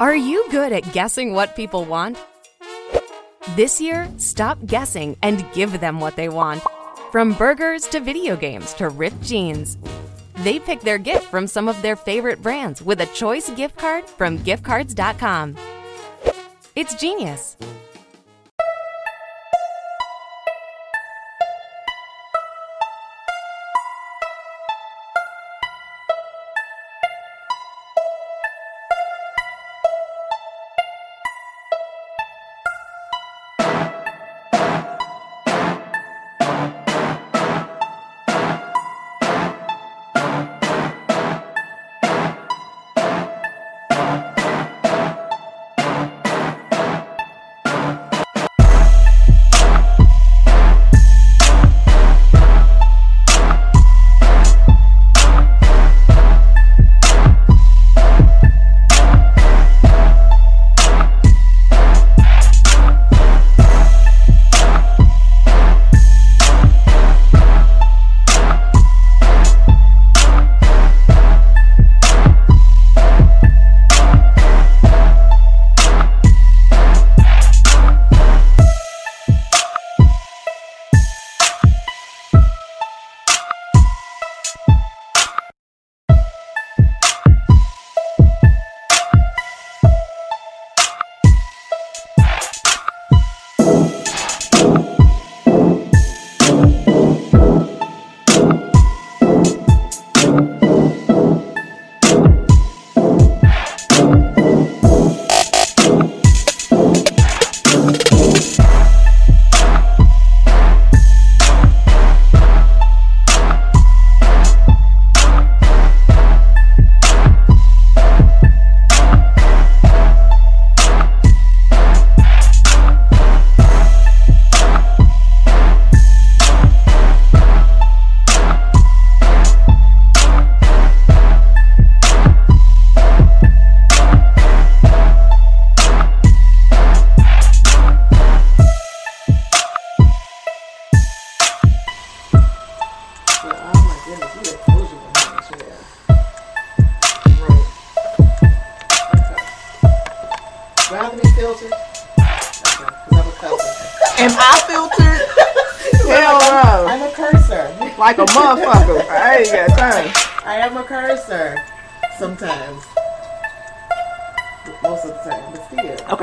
Are you good at guessing what people want? This year, stop guessing and give them what they want. From burgers to video games to ripped jeans. They pick their gift from some of their favorite brands with a choice gift card from giftcards.com. It's genius.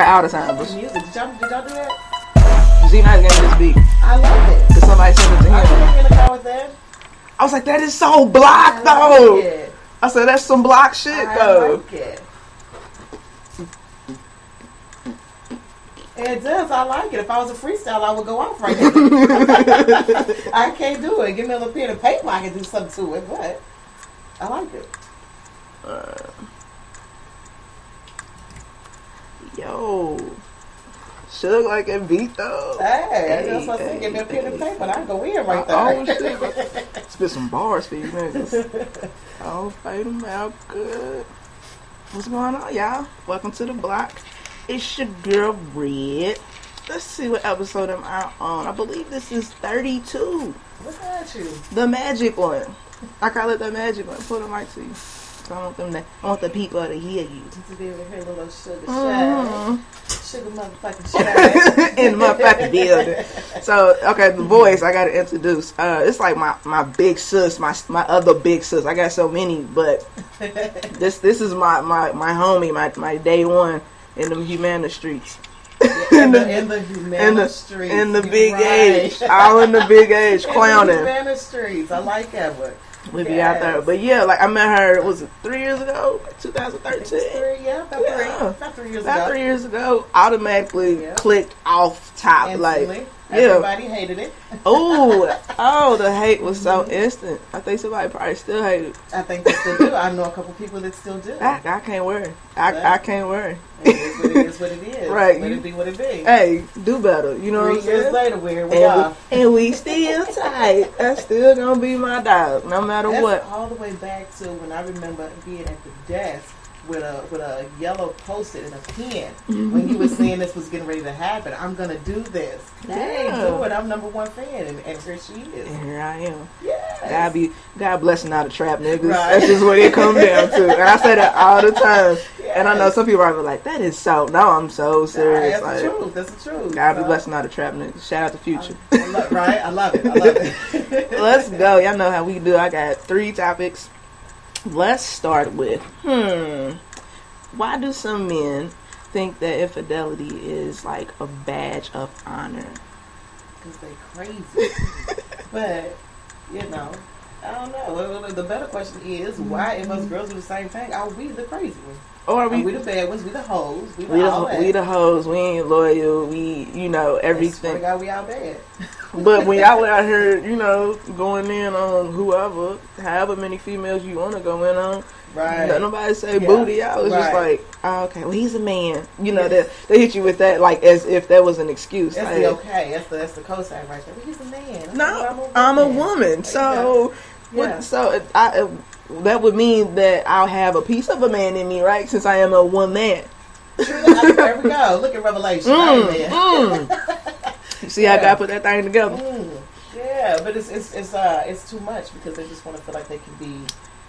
All the time. But music, did y'all, did y'all do that? Z Nice gave me this beat. I love it. Cause somebody sent it to him. can in the car with that. I was like, that is so block I though. it. I said, that's some block shit I though. like it. It does. I like it. If I was a freestyle, I would go off right now. I can't do it. Give me a little pen and paper. I can do something to it, but I like it. Yo. Shug like a beat though. Hey, that's Hey, what I said. Give me a hey, pen and hey. paper, and I go in right there. Oh shit. Spit some bars for you niggas. I'll fight them out good. What's going on, y'all? Welcome to the block. It's your girl Red. Let's see what episode I'm out on. I believe this is 32. Look at you. The magic one. I call it the magic one. Put a mic to you. 'Cause I want them to, I want the people to hear you. To be able to hear a little sugar Mhm. Sugar motherfucking shine. in the motherfucking building. So okay, the voice I gotta introduce. Uh, it's like my my big sis, my my other big sis. I got so many, but this this is my my my homie, my my day one in the Humana streets. in the in the Humana in the streets. in the big right. age, all in the big age, In the clowning. Humana streets. I like that one. We be out there, but yeah, like I met her. Was it three years ago? 2013. Three, yeah, about Yeah. three, about three years ago. About ago. three years ago, automatically Yeah. clicked off top. Instantly. Like, yeah. Everybody hated it. oh, oh, the hate was so mm-hmm. instant. I think somebody probably still hated. it. I think they still do. I know a couple people that still do. I, I can't worry. I, I can't worry. It is what it is. What it is. Right, Let you- it be what it be. Hey, do better. You know what I'm Three years saying? later, where we And are. we, and we still tight. That's still gonna be my dog, no matter That's what. all the way back to when I remember being at the desk with a with a yellow post-it and a pen mm-hmm. when you were saying this was getting ready to happen. I'm gonna do this. Dang, do it. I'm number one fan, and, and here she is. And here I am. Yes. God be God blessing all the trap niggas. Right. That's just what it comes down to. And I say that all the time. Yes. And I know some people are like, "That is so." No, I'm so serious. That's like, the truth. That's the truth. God be blessing not a trap niggas. Shout out to Future. I, I love, right? I love it. I love it. Let's go. Y'all know how we do. I got three topics. Let's start with hmm. Why do some men think that infidelity is like a badge of honor? Because they crazy. but, you know, I don't know. Well, well, The better question is, why, if us mm-hmm. girls do the same thing, are we the crazy ones? Or are Are we, we? the bad ones? We the hoes? We the, We the, we the hoes. We ain't loyal. We, you know, everything. God, we all bad. But when y'all out here, you know, going in on whoever, however many females you want to go in on, Right. Let nobody say Yeah. booty. I was just like, oh, okay, well he's a man. You know, they they hit you with that like as if that was an excuse. That's like, the okay. That's the that's the cosign right there. But he's a man. No, I'm a woman. So, Yeah. so it- I, it- that would mean that I'll have a piece of a man in me, right? Since I am a woman. there we go. Look at Revelation. Mm, mm. See how Yeah. God put that thing together? Mm, yeah, but it's it's it's uh it's too much because they just want to feel like they can be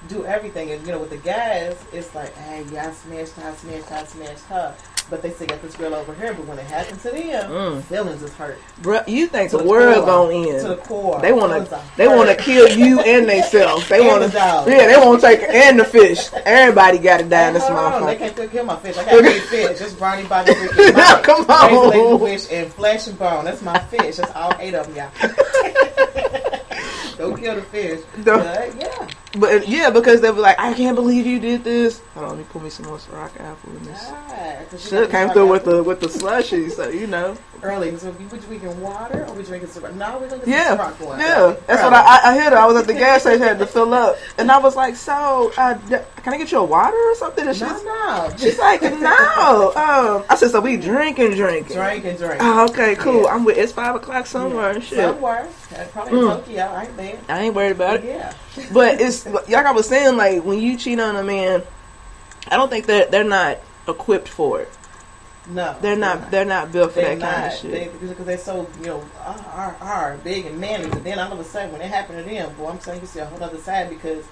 do everything, and you know with the guys, it's like, hey, yeah, I smashed her, I smashed her, I smashed her, but they still got this girl over here. But when it happens to them, Mm. feelings is hurt Bruh, you think To the the world core. going to the core. They want to they want to kill you and themselves. They want the to, dog. yeah, they want to take and the fish. Everybody got to die in this on, They can't still kill my fish. I got big fish. Just Bobby Ricky. Mike. Come on. Wish and Flesh and Bone. That's my fish. That's all eight of them, y'all. Don't kill the fish. Don't- But, yeah. But yeah, because they were like, I can't believe you did this. Hold on, let me pull me some more Ciroc apple in this. 'cause Should came through with the with the slushy, so you know. early. So we we drinking water or we drinking Ciroc? No, we're drinking Yeah, Ciroc water. yeah. That's what I, I, I her. I was at the gas station, had to fill up, and I was like, "So, uh, can I get you a water or something?" And she's, No, no. she's like, "No." Um, I said, "So we drinking, drinking." drinking, drinking. drink. Oh, okay, cool. Yeah. I'm with. It's five o'clock somewhere. and Shit, Somewhere. Probably Mm. Tokyo. I ain't there. I ain't worried about it. Yeah. But it's like I was saying, like when you cheat on a man, I don't think that they're not equipped for it. No. They're not. They're not built for They're that kind of shit. Because they're so, you know, are, are big and manly. But then all of a sudden, when it happened to them, boy, I'm saying you see a whole other side because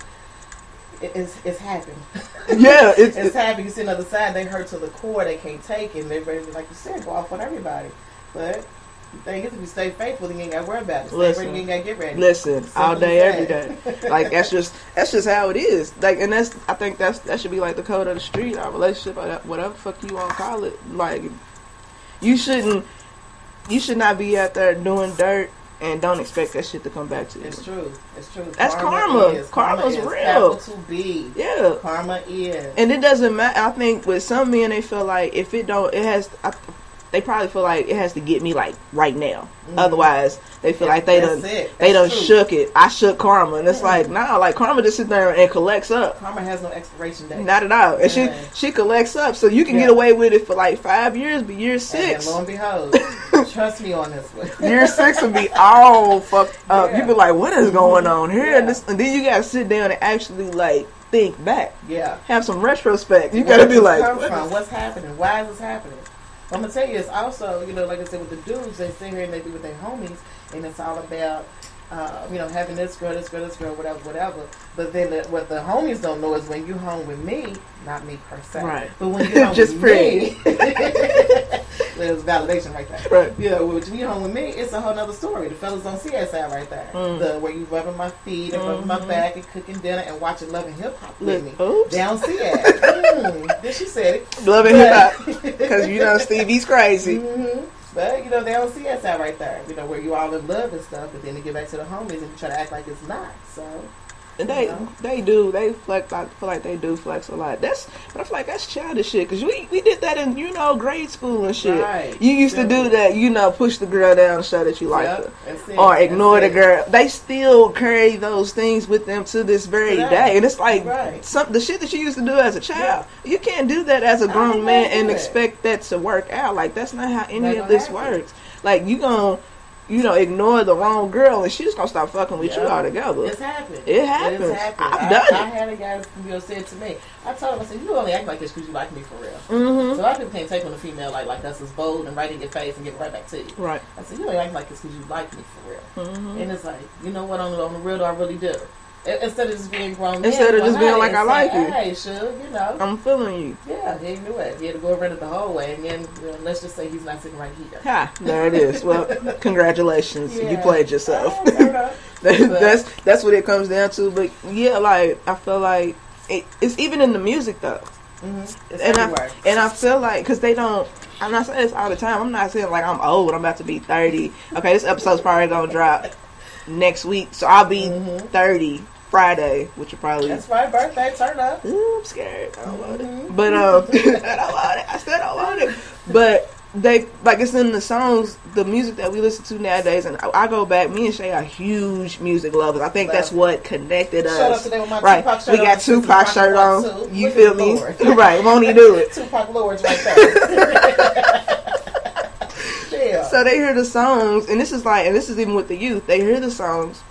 it, it's, it's happened. yeah, it's, it's happened. You see another side, they hurt to the core, they can't take it. And they're ready, to, like you said, go off on everybody. But the thing is, if you stay faithful, then you ain't got to worry about it. Stay Listen. ready, you ain't got to get ready. listen Simple all day, every day. Like that's just that's just how it is. Like, and that's I think that's that should be like the code of the street. Our relationship, or that- whatever fuck you want to call it. Like, you shouldn't you should not be out there doing dirt and don't expect that shit to come back to you. It's true. It's true. That's karma. Is. Karma's is real. Capital to B. Yeah. Karma is. And it doesn't matter. I think with some men, they feel like if it don't, it has. I, they probably feel like it has to get me like right now. Mhm. Otherwise, they feel like they done it. they done true. shook it. I shook karma, and it's Mhm. like nah, like karma just sits there and collects up. Karma has no expiration date. Not at all. And she Yeah. she collects up, so you can Yeah. get away with it for like five years, but year And six, lo and behold, trust me on this one. year six would be all fucked up. Yeah. You be like, what is going on here? Yeah. And, this, and then you gotta sit down and actually like think back, Yeah. have some retrospect. You Where gotta be like, what is- What's happening? Why is this happening? I'm gonna tell you, it's also, you know, like I said, with the dudes, they sit here and they be with their homies, and it's all about, uh, you know, having this girl, this girl, this girl, whatever, whatever. But then the, what the homies don't know is when you home with me, not me per se, Right. But when you home Just with pretty. me, there's validation right there. Right. Yeah, when you home with me, it's a whole nother story. The fellas don't see that side right there. Mm. The where you rubbing my feet and rubbing my Mhm. back and cooking dinner and watching Love and Hip Hop with me. Oops. They don't see that. mm, then she said it. Loving hip hop. Because you know Stevie's crazy. hmm But you know they don't see us side right there. You know where you all in love and stuff, but then they get back to the homies and try to act like it's not. So And they know? they do they flex. I feel like they do flex a lot. That's but I feel like that's childish shit. Cause we we did that in you know grade school and shit. Right. You used to do that. You know, push the girl down, and show that you like Yep, her, or ignore the That's it. girl. They still carry those things with them to this very Right. day, and it's like Right. some the shit that you used to do as a child. You can't do that as a grown man and expect that to work out. Like that's not how any of this happen. works. Like you gonna. You know, ignore the wrong girl, and she's gonna stop fucking with you Yeah. altogether. It's happened. It happens. It's happened. I've I, done I it. had a guy you know said to me. I told him I said you only act like this because you like me for real. Mm-hmm. So a lot of people can't take when a female like like us is bold and right in your face and give it right back to you. Right. I said you only act like this because you like me for real. Mm-hmm. And it's like you know what on the, on the real I really do. I- Instead of just being grown. Instead of just being "Hey," like, "I like you." Hey, Suge, you know. I'm feeling you. yeah, he knew it. He had to go around it the whole way. And then, let's just say he's not sitting right here. Ha, there it is. Well, congratulations. You played yourself. Oh. That's that's what it comes down to. But yeah, like I feel like it, it's even in the music though, Mhm. It's and I everywhere. and I feel like because they don't. I'm not saying this all the time. I'm not saying like I'm old. I'm about to be 30. Okay, this episode's probably gonna drop next week, so I'll be Mhm. 30 Friday, which will probably. That's my birthday. Turn up. Ooh, I'm scared. I don't want it. Mhm. But um, I don't want it. I still don't want it. But they like it's in the songs, the music that we listen to nowadays, and I, I go back. Me and Shay are huge music lovers. I think that's what connected us. today with my Right, Tupac shirt we got is Tupac shirt on. Tupac. You feel me? Right, won't he do it? Tupac Lords right there. yeah. So they hear the songs, and this is like, and this is even with the youth. They hear the songs,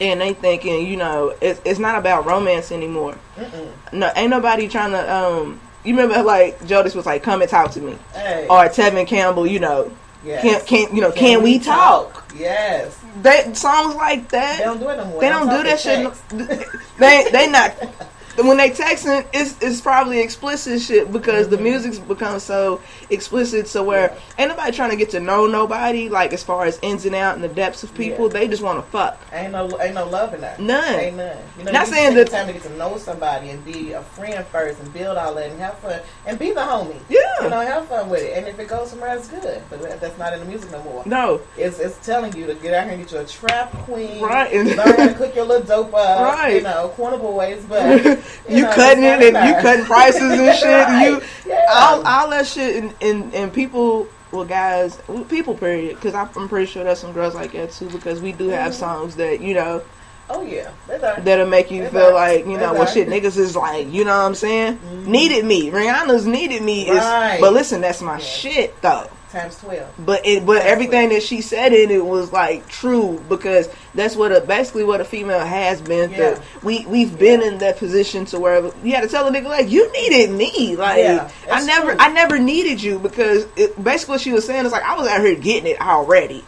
and they thinking, you know, it's it's not about romance anymore. Mm-mm. No, ain't nobody trying to. um You remember like Jodeci was like, "Come and talk to me," Hey. or Tevin Campbell, you know, yes. can can you know, can, we talk? Yes. That songs like that. They don't do it no more. They don't do talk, that shit. no- They they not. When they texting, it's it's probably explicit shit because the music's become so explicit. So where ain't nobody trying to get to know nobody, like as far as ins and out and the depths of people. Yeah. They just want to fuck. Ain't no, ain't no love in that. None. Ain't none. You know, Not you saying the time to get to know somebody and be a friend first and build all that and have fun and be the homie. Yeah. You know, have fun with it. And if it goes somewhere, it's good. But that- that's not in the music no more. No, It's it's telling you to get out here and get you a trap queen. Right. Learn how to cook your little dope up. Right. You know, corner boys, but you, know, cutting it and you cutting prices and shit. Right. You Yeah. all, all that shit and, and, and people well guys people period because I'm pretty sure there's some girls like that too because we do have Mhm. songs that you know Oh yeah, they're that'll make you They feel there. like you know well there. shit niggas is like you know what I'm saying Mhm. needed me Rihanna's needed me is but listen that's my Yeah. shit though Times twelve. but it but That's everything that she said in it was like true because that's what a basically what a female has been Yeah. through. We we've been in that position to where you had to tell a nigga like you needed me. Like Yeah, I never true. I never needed you because it, basically what she was saying is like I was out here getting it already.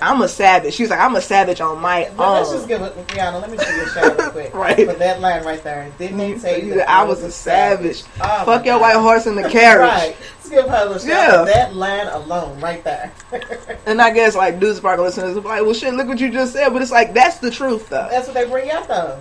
I'm a savage. She was like I'm a savage on my But let's just give it, Rihanna. Let me give you a shout real quick. Right. For that line right there. Didn't they tell you You- that I was a savage. Oh, Fuck your God. white horse in the carriage. Right. Let's give her a little Yeah. That line alone right there. And I guess like dudes probably listeners be like, well shit, look what you just said. But it's like that's the truth though. that's what they bring out though.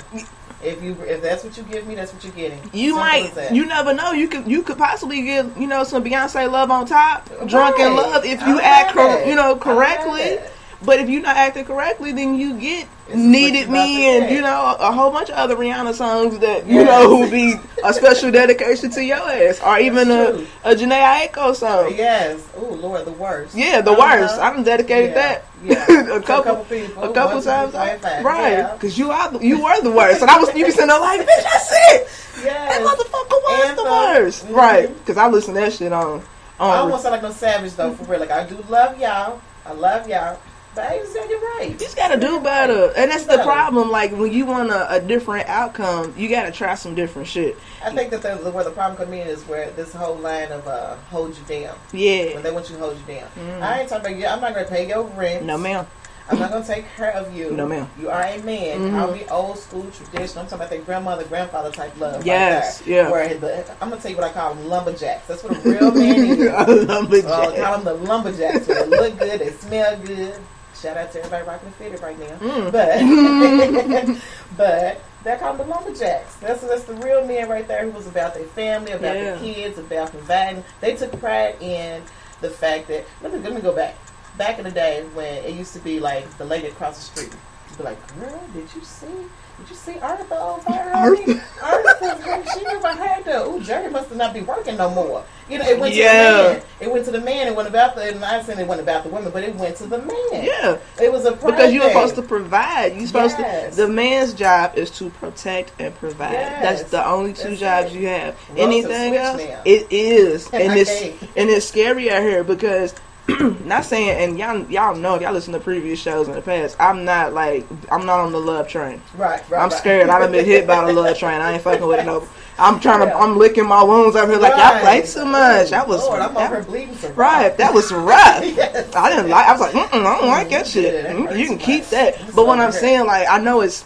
If you if that's what you give me, that's what you're getting. You Simple might, you never know. You could, you could possibly get, you know, some Beyonce love on top, Right. love if you I act, cor- you know, correctly. But if you're not acting correctly, then you get It's needed me and you know a, whole bunch of other Rihanna songs that you Yes. know will be a special dedication to your ass, or even a, true. a Jhené Aiko song. Yes. Oh Lord, the worst. Yeah, the Uh-huh. worst. I'm dedicated Yeah. that Yeah. a couple, a couple people. a couple times, three, four, five. right? Yeah. Because you are, the, you were the worst, and I was, you be sitting there like, bitch, that's it. That motherfucker was And the worst. Mhm. Right. Because I listen to that shit on. I on don't want to sound like no savage though, for real. Like I do love y'all. I love y'all. But you're right. you just gotta do better. And that's the problem. Like, when you want a, a different outcome, you gotta try some different shit. I think that the, where the problem comes in is where this whole line of uh, hold you down. Yeah. When they want you to hold you down. Mm. I ain't talking about you. I'm not going to pay your rent. No, ma'am. I'm not going to take care of you. No, ma'am. You are a man. Mhm. I'll be old school traditional. I'm talking about that grandmother, grandfather type love. Yes, there. yeah. Where the, I'm going to tell you what I call them lumberjacks. That's what a real man is. I love it, I call them the lumberjacks. Where they look good, they smell good. Shout out to everybody rocking the fitted right now. Mm. But but they're called the lumberjacks. That's that's the real men right there who was about their family, about Yeah. their kids, about providing. They took pride in the fact that let me let me go back. Back in the day when it used to be like the lady across the street. Be like, girl, did you see? Did you see Arthur fire? Arthur? Arthur, she never had to. Ooh, Jerry must not be working no more. You know, it went to the man. It went to the man. It went about the. And not saying it went about the women, but it went to the man. Yeah. It was a pride Because you're supposed to provide. You're supposed Yes. to. The man's job is to protect and provide. Yes. That's the only two That's jobs it. you have. Anything else? now. It is, and I it's and it's scary out here because. not saying, and y'all y'all know if y'all listen to previous shows in the past, I'm not like I'm not on the love train. Right, right. I'm right. scared. I done been hit by the love train. I ain't fucking with it no. I'm trying to. Yeah. I'm licking my wounds out here like y'all Right. played too much. I was Lord, I'm that- over bleeding right. That was rough. Yes. I didn't like. I was like, Mm-mm, I don't like that Mm, shit. yeah, that Mm, you can keep much. that. It's But what over I'm saying, like, I know it's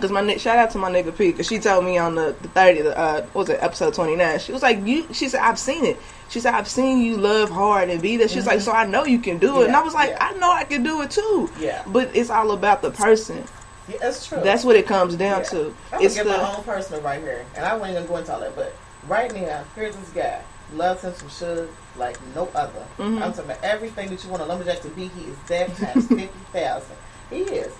Cause my shout out to my nigga P, cause she told me on the the thirty, uh, what was it episode twenty nine? She was like, you. She said, I've seen it. She said, I've seen you love hard and be there. She's like, so I know you can do it. and I was like, yeah. I know I can do it too. Yeah. But it's all about the person. Yeah, that's true. That's what it comes down Yeah. to. I'm It's gonna get the my own personal right here, and I wasn't gonna go into all that, but right now, here's this guy. Loves him some sugar like no other. Mhm. I'm talking about everything that you want a lumberjack to be. He is that times fifty thousand. He is.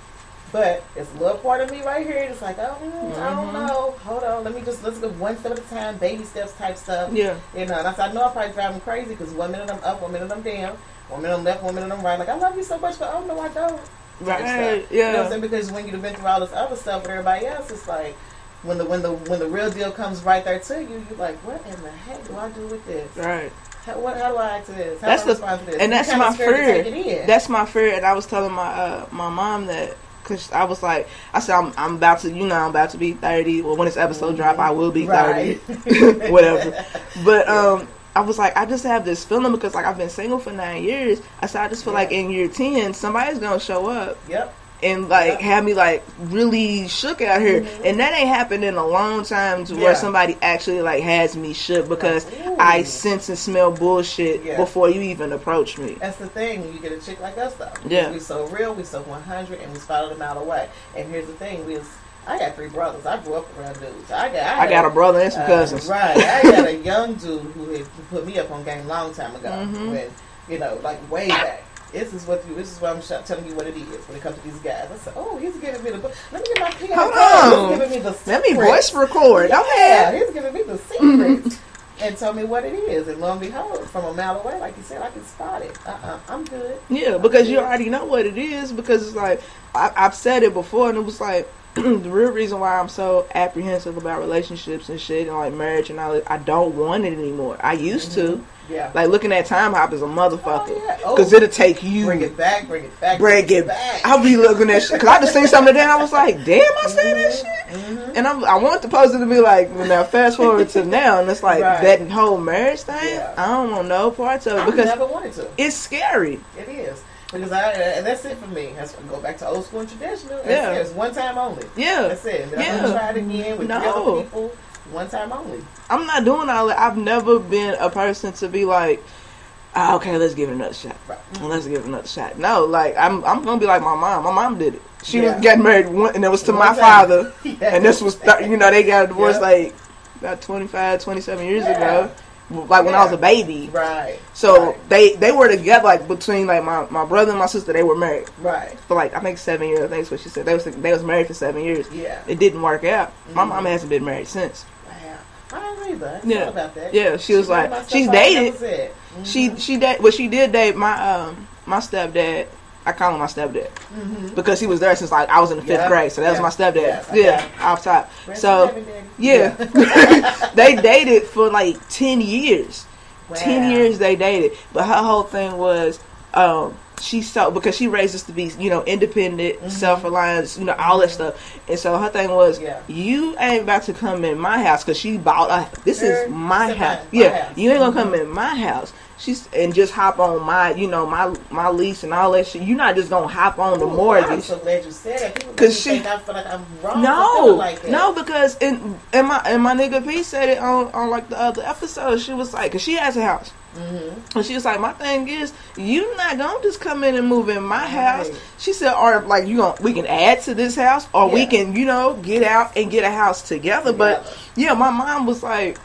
But it's a little part of me right here. It's like, oh, mm, I don't Mhm. know. Hold on, let me just let's go one step at a time, baby steps type stuff. yeah, You know, and I said, I know I probably drive him crazy because one minute I'm up, one minute I'm down, one minute I'm left, one minute I'm right. Like I love you so much, but oh no, I don't. right, stuff. You know what I'm yeah, saying? Because when you've been through all this other stuff with everybody else, it's like when the when the when the real deal comes right there to you, you're like, what in the heck do I do with this? right. How, what, how do I act to this? How That's do I the- to this? and that's my fear. That's my fear, and I was telling my uh, my mom that because I was like, I said I'm I'm about to, you know, I'm about to be thirty. Well, when this episode drop, I will be right. thirty, whatever. But um, I was like, I just have this feeling because like I've been single for nine years. I said I just feel Yeah. like in year ten, somebody's gonna show up yep. And like Yeah. have me like really shook out here, Mhm. and that ain't happened in a long time to Yeah. where somebody actually like has me shook because Ooh. I sense and smell bullshit Yeah. before you even approach me. That's the thing. when You get a chick like us though. Yeah. We so real. We so 100, and we spotted a mile away. And here's the thing: we was. I got three brothers. I grew up around dudes. I got. I, I got a brother and some Uh, cousins. right. I got a young dude who had put me up on game a long time ago. Mhm. When, you know, like way back. This is what you. This is what I'm sh- telling you what it is when it comes to these guys. I said, "Oh, he's giving me the. book. Let me get my pen. Hold He's on. giving me the. Let me voice record. Yeah, ahead. he's giving me the secrets and tell me what it is. And lo and behold, from a mile away, like you said, I can spot it. Uh, uh I'm good. Yeah, because you already know what it is. Because it's like I, I've said it before, and it was like the real reason why I'm so apprehensive about relationships and shit and like marriage and all that. I don't want it anymore. I used to Yeah. like looking at time hop is a motherfucker Oh, yeah. Oh. because it'll take you. bring it back. Bring it back. Bring it back. I'll be looking at shit because I just seen something today and I was like, damn, I seen that shit. Mhm. And I'm, I want the it to be like, well, now fast forward to now, and it's like Right. that whole marriage thing. Yeah. I don't want no parts of it because I never wanted to. it's scary. It is. Because I, and that's it for me. That's go back to old school and traditional. That's Yeah. it. It's one time only. Yeah, That's it. Then Yeah. Try it again with No. other people. One time only. I'm not doing all that. I've never been a person to be like, ah, okay, let's give it another shot. Right. Let's give it another shot. No, like I'm, I'm gonna be like my mom. My mom did it. She Yeah. was getting married, one, and it was to One my time. father, Yeah. and this was, th- you know, they got divorced Yeah. like about 25, 27 years Yeah. ago, like when I was a baby. right. So right. they they were together like between like my, my brother and my sister. They were married right. for like I think seven years. I think that's what she said. They was they was married for seven years. Yeah. It didn't work out. My Mhm. mom hasn't been married since. Wow. I either. I Yeah. about that. Yeah, she was like she's dated. said. She she date well she did date my um my stepdad. I call him my stepdad Mhm. because he was there since like I was in the fifth Yeah. grade. So that was my stepdad. Yes, I yeah, off top. So in heaven, Daddy. yeah, they dated for like ten years. Ten years they dated, but her whole thing was um, she so because she raised us to be you know independent, Mhm. self reliant, you know all that stuff, and so her thing was Yeah. you ain't about to come in my house because she bought a this Sure. is my house, my- yeah, house. you ain't gonna come in my house. She's and just hop on my you know my my lease and all that shit. You're not just gonna hop on the Ooh, I'm mortgage. so glad you said that. People 'Cause she- think I feel like I'm wrong. No, like that. no, because and and my and my nigga P said it on on like the other episode. She was like, cause she has a house, Mm-hmm. and she was like, my thing is, you're not gonna just come in and move in my house. Right. She said, or like you gonna we can add to this house, or we can you know get out and get a house together. But yeah, my mom was like.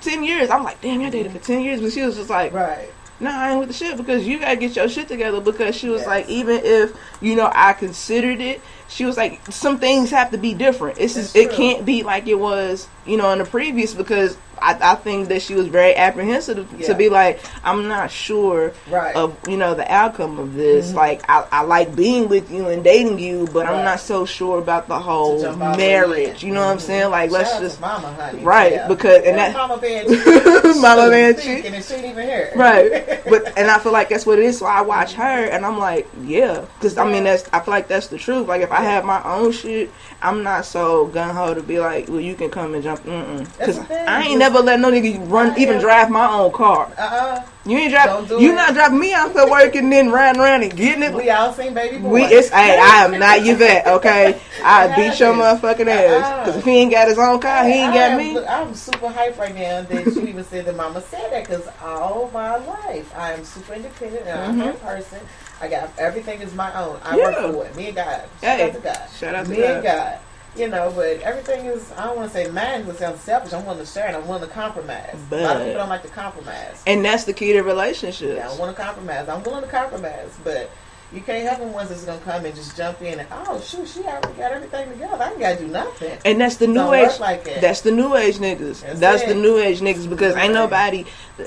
Ten years. I'm like, damn, I dated for ten years, but she was just like, Right. no, I ain't with the shit because you gotta get your shit together. Because she was Yes. like, even if you know I considered it, she was like, some things have to be different. It's just, it can't be like it was, you know, in the previous. Because I, I think that she was very apprehensive Yeah. to be like, I'm not sure Right. of you know the outcome of this. Mhm. Like, I, I like being with you and dating you, but I'm not so sure about the whole jump all the way marriage. You know what I'm Mhm. saying? Like, let's Shout out to just mama, honey. Right, Yeah. because- and That that- mama bad. Mama Speaking and she even hear. it. right but and i feel like that's what it is so i watch her and i'm like yeah because i mean that's i feel like that's the truth like if i have my own shit i'm not so gun-ho to be like well you can come and jump mm because i ain't You never let no nigga run, even drive my own car. Uh uh. You ain't driving. do You it. not driving me out there working, then riding around and getting it. We all seen baby boy. We it's hey, I am not Yvette, okay? I beat your motherfucking ass. Cause if he ain't got his own car, he ain't got me. I'm super hyped right now that you even said that mama said that because all my life I am super independent and I'm a person. I got everything is my own. I Mm-hmm. Yeah. work for it. Me and God. Shout Hey, out to God. shout out to Me and God. You know, but everything is I don't want to say it sounds selfish. I'm willing to share and I'm willing to compromise. a lot But- of people don't like to compromise. And that's the key to relationships. Yeah, I want to compromise. I'm willing to compromise, but you can't have them ones that's gonna come and just jump in and oh shoot, she already got everything together. I ain't gotta do nothing. And that's the new Don't age. like that. That's the new age niggas. That's That's, the new age niggas because ain't nobody.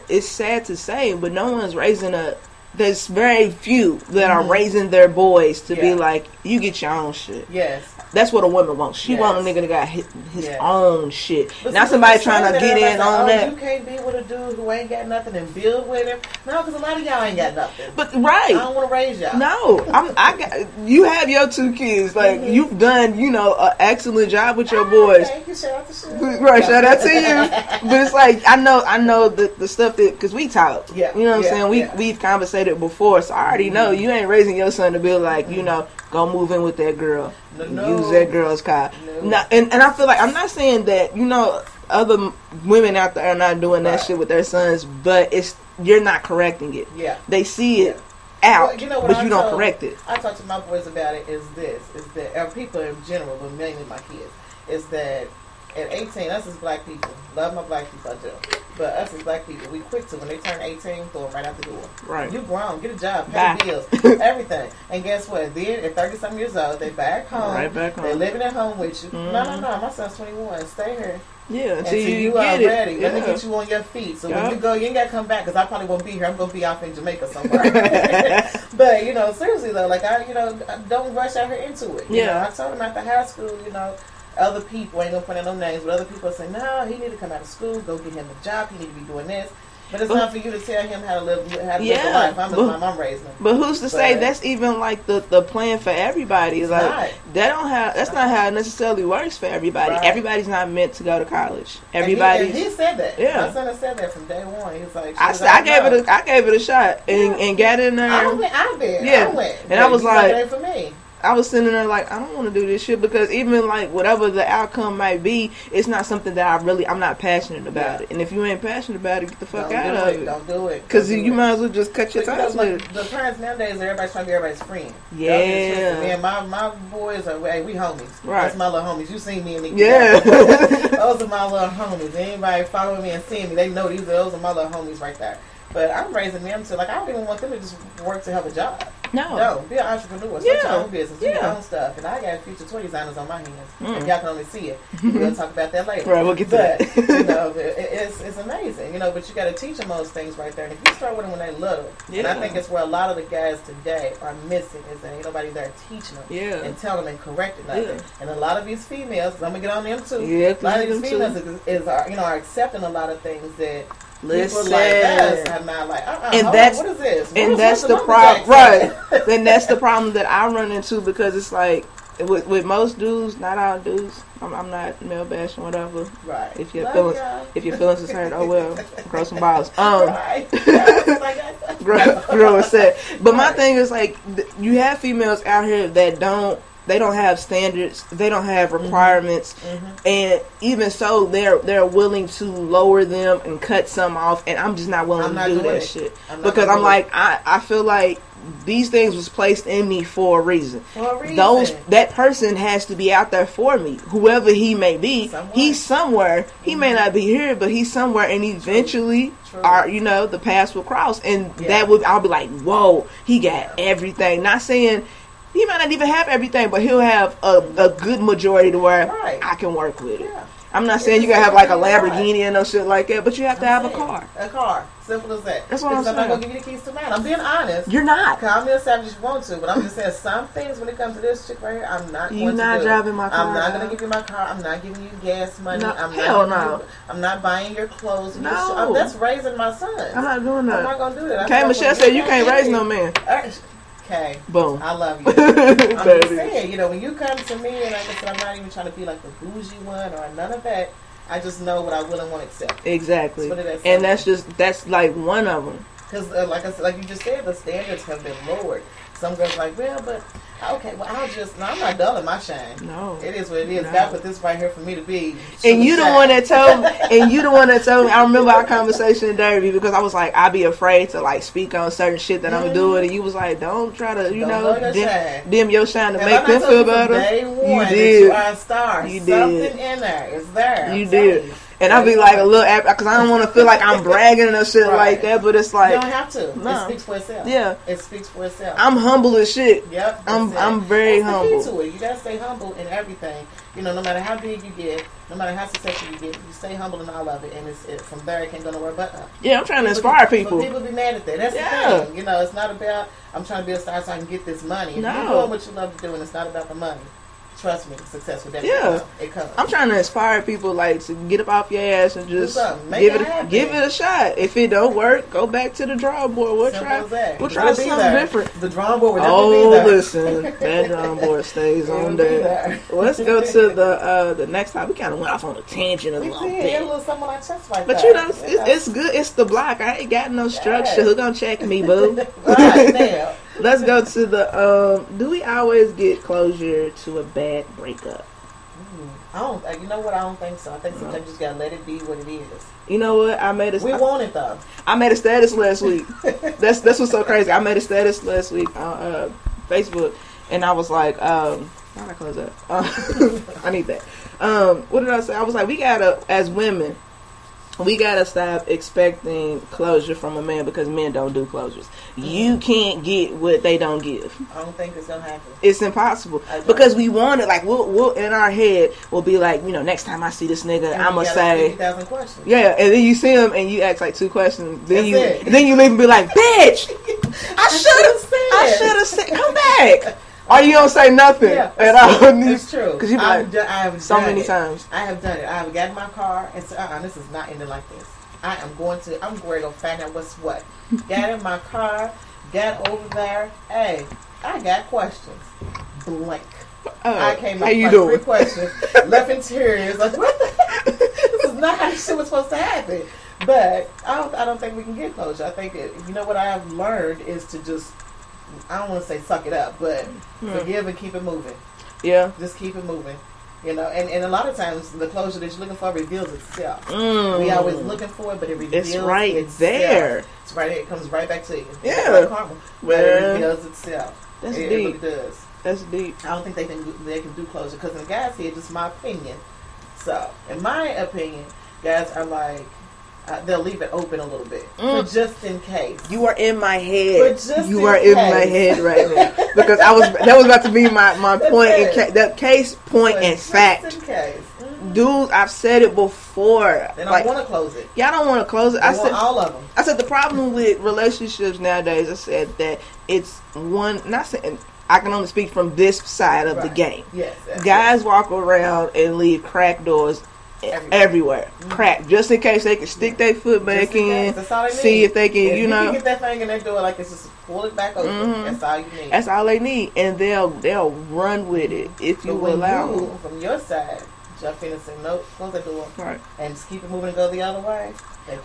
It's sad to say, but no one's raising a. There's very few that are Mhm. raising their boys to be like, you get your own shit. Yes. That's what a woman wants. She Yes. want a nigga that got his, his Yes. own shit. But see, somebody trying to get in like, on oh, that. You can't be with a dude who ain't got nothing and build with him. No, because a lot of y'all ain't got nothing. But right, I don't want to raise y'all. No, I'm. I got. You have your two kids. Like Mhm. you've done, you know, an excellent job with your Ah, boys. Thank you. Shout out to Sugar. Right, shout out to you. But it's like I know, I know the the stuff that because we talk. Yeah, you know what I'm saying. We yeah. we've conversated before, so I already know mm-hmm. you ain't raising your son to be like, you mm-hmm. know, go move in with that girl, No, use that girl's car. No. Nah, and and I feel like I'm not saying that you know other women out there are not doing that Right. shit with their sons, but it's you're not correcting it. Yeah. They see it Yeah. out, Well, you know what but I you don't correct it. I talk to my boys about it. Is this is that or people in general, but mainly my kids, is that at 18, us as black people, love my black people, I do. But us as black people, we quick to when they turn 18, throw them right out the door. Right. You grown, get a job, pay Bye. bills, everything. And guess what? Then at 30 some years old, they back home. Right back home. They're living at home with you. No, no, Mhm. no. My son's 21. Stay here Yeah, until until you, you, get are it. ready. Let me get you on your feet. So Yeah. when you go, you ain't got to come back because I probably won't be here. I'm going to be off in Jamaica somewhere. but, you know, seriously, though, like, I, you know, don't rush out here into it. You Yeah. know, I told him after high school, you know, other people, ain't to put in no names, but other people say, no, he need to come out of school, go get him a job, he need to be doing this. But it's But- not for you to tell him how to live, how to live Yeah, a life. I'm but- mom, I'm raising him. But who's to say that's even like the the plan for everybody? It's like not. that don't have that's not how it necessarily works for everybody. Right. Everybody's not meant to go to college. Everybody he- he, said that. Yeah. My son has said that from day one. He's like, I, said, I gave know." it a I gave it a shot and, Yeah. and got in there. I went. I did. Yeah. I went. And I was like, like- it ain't for me. I was sitting there like I don't want to do this shit because even like whatever the outcome might be, it's not something that I really I'm not passionate about Yeah. it. And if you ain't passionate about it, get the fuck Don't out of it. it. Don't do it. Because you might as well just cut your ties with like, it. the parents nowadays, everybody's trying to be everybody's friend. Yeah. Y'all get. Me and my my boys are hey, we homies. Right. That's my little homies. You seen me and Nikki. Yeah. those are my little homies. Anybody following me and seeing me, they know these are those are my little homies right there. But I'm raising them to like I don't even want them to just work to have a job. No. No, be an entrepreneur. Start Yeah. your own business. Do your own stuff. And I got future toy designers on my hands. Mm. If y'all can only see it, we'll talk about that later. Right, we'll get to but, that. you know, it, it's, it's amazing, you know, but you got to teach them those things right there. And if you start with them when they're little, and I think it's where a lot of the guys today are missing is that ain't nobody there teaching them Yeah. and telling them and correcting nothing. Yeah. And a lot of these females, I'm gonna get on them too. Yeah, a lot of them these too. females is, is are, you know are accepting a lot of things that Listen. people like us are not like. Uh-uh, And that's- on, what is this? What and is- that's the problem, right? then that's the problem that I run into because it's like with, with most dudes, not all dudes. I'm, I'm not male bashing, whatever. Right. If your Love feelings, y'all. if your feelings is hurt, oh well, grow some balls. Um, right. Grow, grow a set. But my thing is like, th- you have females out here that don't, they don't have standards, they don't have requirements, Mhm. and even so, they're they're willing to lower them and cut some off, and I'm just not willing to do that it. shit I'm because I'm like, I I feel like these things was placed in me for a reason. For a reason. Those that person has to be out there for me, whoever he may be. Somewhere. He's somewhere. He may not be here, but he's somewhere, and eventually, True. our you know the paths will cross, and Yeah. that would I'll be like, whoa, he got everything. Not saying he might not even have everything, but he'll have a, a good majority to where Right. I can work with it. Yeah. I'm not saying you gotta have like a Lamborghini and no shit like that, but you have to have a I'm saying, car. A car. Simple as that. That's what I'm Because I'm not gonna give you the keys to mine. I'm being honest. You're not. Call me a savage if you want to, but I'm just saying some things when it comes to this chick right here, I'm not You going not to do. driving my car, I'm not gonna give you my car. I'm not giving you gas money. No, I'm hell not no. I'm not buying your clothes. and your No. I'm, that's raising my son. I'm not doing that. I'm not gonna do that. Okay, Michelle said you can't raise no man. Okay, Boom. I love you. I'm just saying, you know, when you come to me, and like I said, I'm not even trying to be like the bougie one or none of that. I just know what I will and won't accept. Exactly. That's what it is. And that's just that's like one of them. Because, uh, like I said, like you just said, the standards have been lowered. Some girls like, well, but okay, well, I'll just. No, I'm not dulling my shine. No. It is what it is. No. God put this right here for me to be. And you the one that told me, and you the one that told me. I remember our conversation in Derby because I was like, I'd be afraid to like speak on certain shit that I'm Mhm. doing, and you was like, don't try to, you Don't know, dim, shine. dim your shine to And make I'm them feel you better. Day You one that did. You are a star. You Something did. in there. It's there. You I'm did. you. And I'll be like a little, because I don't want to feel like I'm bragging or shit Right. like that, but it's like you don't have to. No. It speaks for itself. Yeah. It speaks for itself. I'm humble as shit. Yep. I'm- it. I'm very that's humble. to it. You gotta stay humble in everything. You know, no matter how big you get, no matter how successful you get, you stay humble in all of it, and it's it, from there it can't go nowhere but up. Yeah, I'm trying to inspire But people. people be mad at that. That's Yeah. the thing. You know, it's not about I'm trying to be a star so I can get this money. No. you're doing what you love to do, and it's not about the money. Trust me, success will definitely Yeah. come. It comes. I'm trying to inspire people like to get up off your ass and just give it it give it a shot. If it don't work, go back to the drawing board. We'll Simple try we'll try something there. different. The drawing board will Oh, definitely be there. listen, that drawing board stays on there. there. Let's go to the uh the next time. We kind of went off on a tangent a We little did. A bit. little something like chest like But that. you know, it's, it's good. It's the block. I ain't got no structure. Yeah. Who gonna check me, boo? right now. Let's go to the. Um, do we always get closure to a bad breakup? I don't. uh, You know what? I don't think so. I think sometimes you just gotta let it be what it is. You know what? I made a. We want it though. I made a status last week. that's that's what's so crazy. I made a status last week on uh, Facebook, and I was like, um, how did I close that? Uh, I need that. Um, what did I say? I was like, we gotta, as women, we gotta stop expecting closure from a man because men don't do closures. You mm-hmm. can't get what they don't give. I don't think it's gonna happen. It's impossible because we want it. Like we'll, we'll in our head, we'll be like, you know, next time I see this nigga, I'm gonna say. thousand questions. Yeah, and then you see him and you ask like two questions. Then That's you it. then you leave and be like, "Bitch, I should have said. I should have said, come back." Or you don't say nothing Yeah, at all. That's true. Because you be I've like, done, I have so many it. times. I have done it. I have gotten in my car and said, uh-uh, this is not ending like this. I am going to, I'm going to find out what's what. got in my car, got over there. Hey, I got questions. Blank. Oh, I came how up you doing? three questions, left in tears. Like, what the? This is not how this shit was supposed to happen. But I don't, I don't think we can get closure. I think, it, you know what I have learned is to just, I don't want to say suck it up, but Hmm. forgive and keep it moving. Yeah. Just keep it moving. You know, and, and a lot of times the closure that you're looking for reveals itself. Mm. We always looking for it, but it reveals itself. It's right itself. there. It's right. It comes right back to you. Yeah. Like karma, but it reveals itself. That's it, it deep. really does. That's deep. I don't think they can do, they can do closure because in the guys here, just my opinion. So, in my opinion, guys are like uh, they'll leave it open a little bit, Mm. but just in case. You are in my head. You in are in my head right now because I was that was about to be my my point in ca- the case point But and fact. in case. Mhm. Dude, I've said it before. They don't Like, want to close it. y'all don't want to close it. I said all of them. I said the problem with relationships nowadays. I said that it's one. Not saying I can only speak from this side of the game. Yes. Guys walk around and leave crack doors Everywhere. everywhere, crack, just in case they can stick their foot back in in, That's all they see if they can, If you know. can get that thing in their door like it's just pull it back open. Mhm. That's all you need. That's all they need, and they'll they'll run with it if you but allow you, them. from your side, jump in and say, nope, close that door, Right. and just keep it moving and go the other way.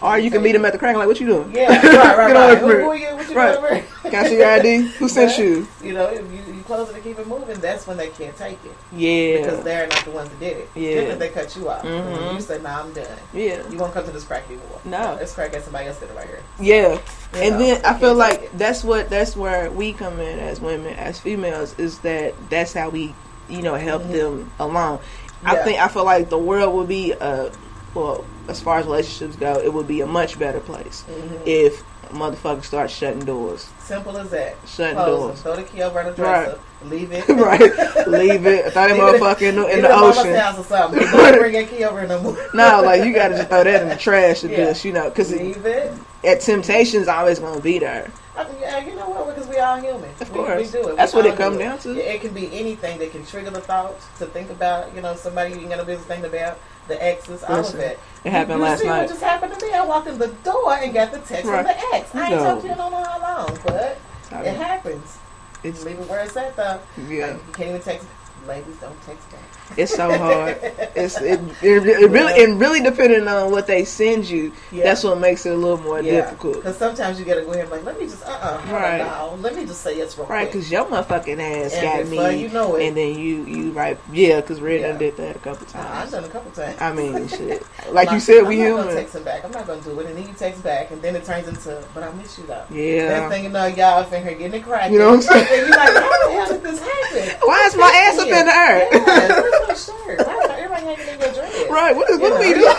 Or you can meet them at the crack like, what you doing? Yeah, right, right, Get right. Who, who are you? What you Right. doing? See your ID? Who sent you? You know, if you, you close it and keep it moving, that's when they can't take it. Yeah. Because they're not the ones that did it. Yeah. They cut you off. Mhm. You say, nah, I'm done. Yeah. You won't come to this crack anymore. No. This crack got somebody else sitting right here. Yeah. You and know, then I feel like that's what that's where we come in as women, as females, is that that's how we, you know, help Mhm. them along. I think I feel like the world would be a well, as far as relationships go, it would be a much better place Mhm. if motherfuckers start shutting doors. Simple as that. Shutting Close doors. them. Throw the key over the Right. dresser. Leave it. right. Leave it. Throw that motherfucker in the, in the it at mama's ocean. house or something. Don't bring that key over no more. No, like you gotta just throw that in the trash and Yeah. just, you know, because Leave it. at temptation's always gonna be there. I mean, yeah, you know what? Because we all human. Of We- we, do it. That's We what it comes down to. It can be anything that can trigger the thought to think about. You know, somebody you ain't got no business thinking about. The exes, all Listen, of. It happened you, you last see night. what just happened to me? I walked in the door and got the text Right. from the ex. I ain't No. talked to you in I don't know how long, but it happens. It's Leave it where it's at though. yeah. Like, you can't even text. Ladies don't text back. It's so hard. It's it, it, it really and really depending on what they send you. Yeah. That's what makes it a little more difficult. Because sometimes you gotta go ahead and like, let me just, uh uh Right. right. let me just say it's real Right, because your motherfucking ass And got me, you know it- and then you you right, yeah, because Red Yeah. done did that a couple Uh, I've done a couple times. I mean, shit. Like you I'm said, not- we I'm not gonna human. text him back. I'm not gonna do it, and then you text back, and then it turns into, but I miss you though. Yeah. thing you know, y'all up in here getting it cracking. You know what I'm saying? And you're like, how the hell did this happen? Why is my ass up in the air? Yeah, where's my shirt? Why is everybody hanging in your? Right. What is what are we know?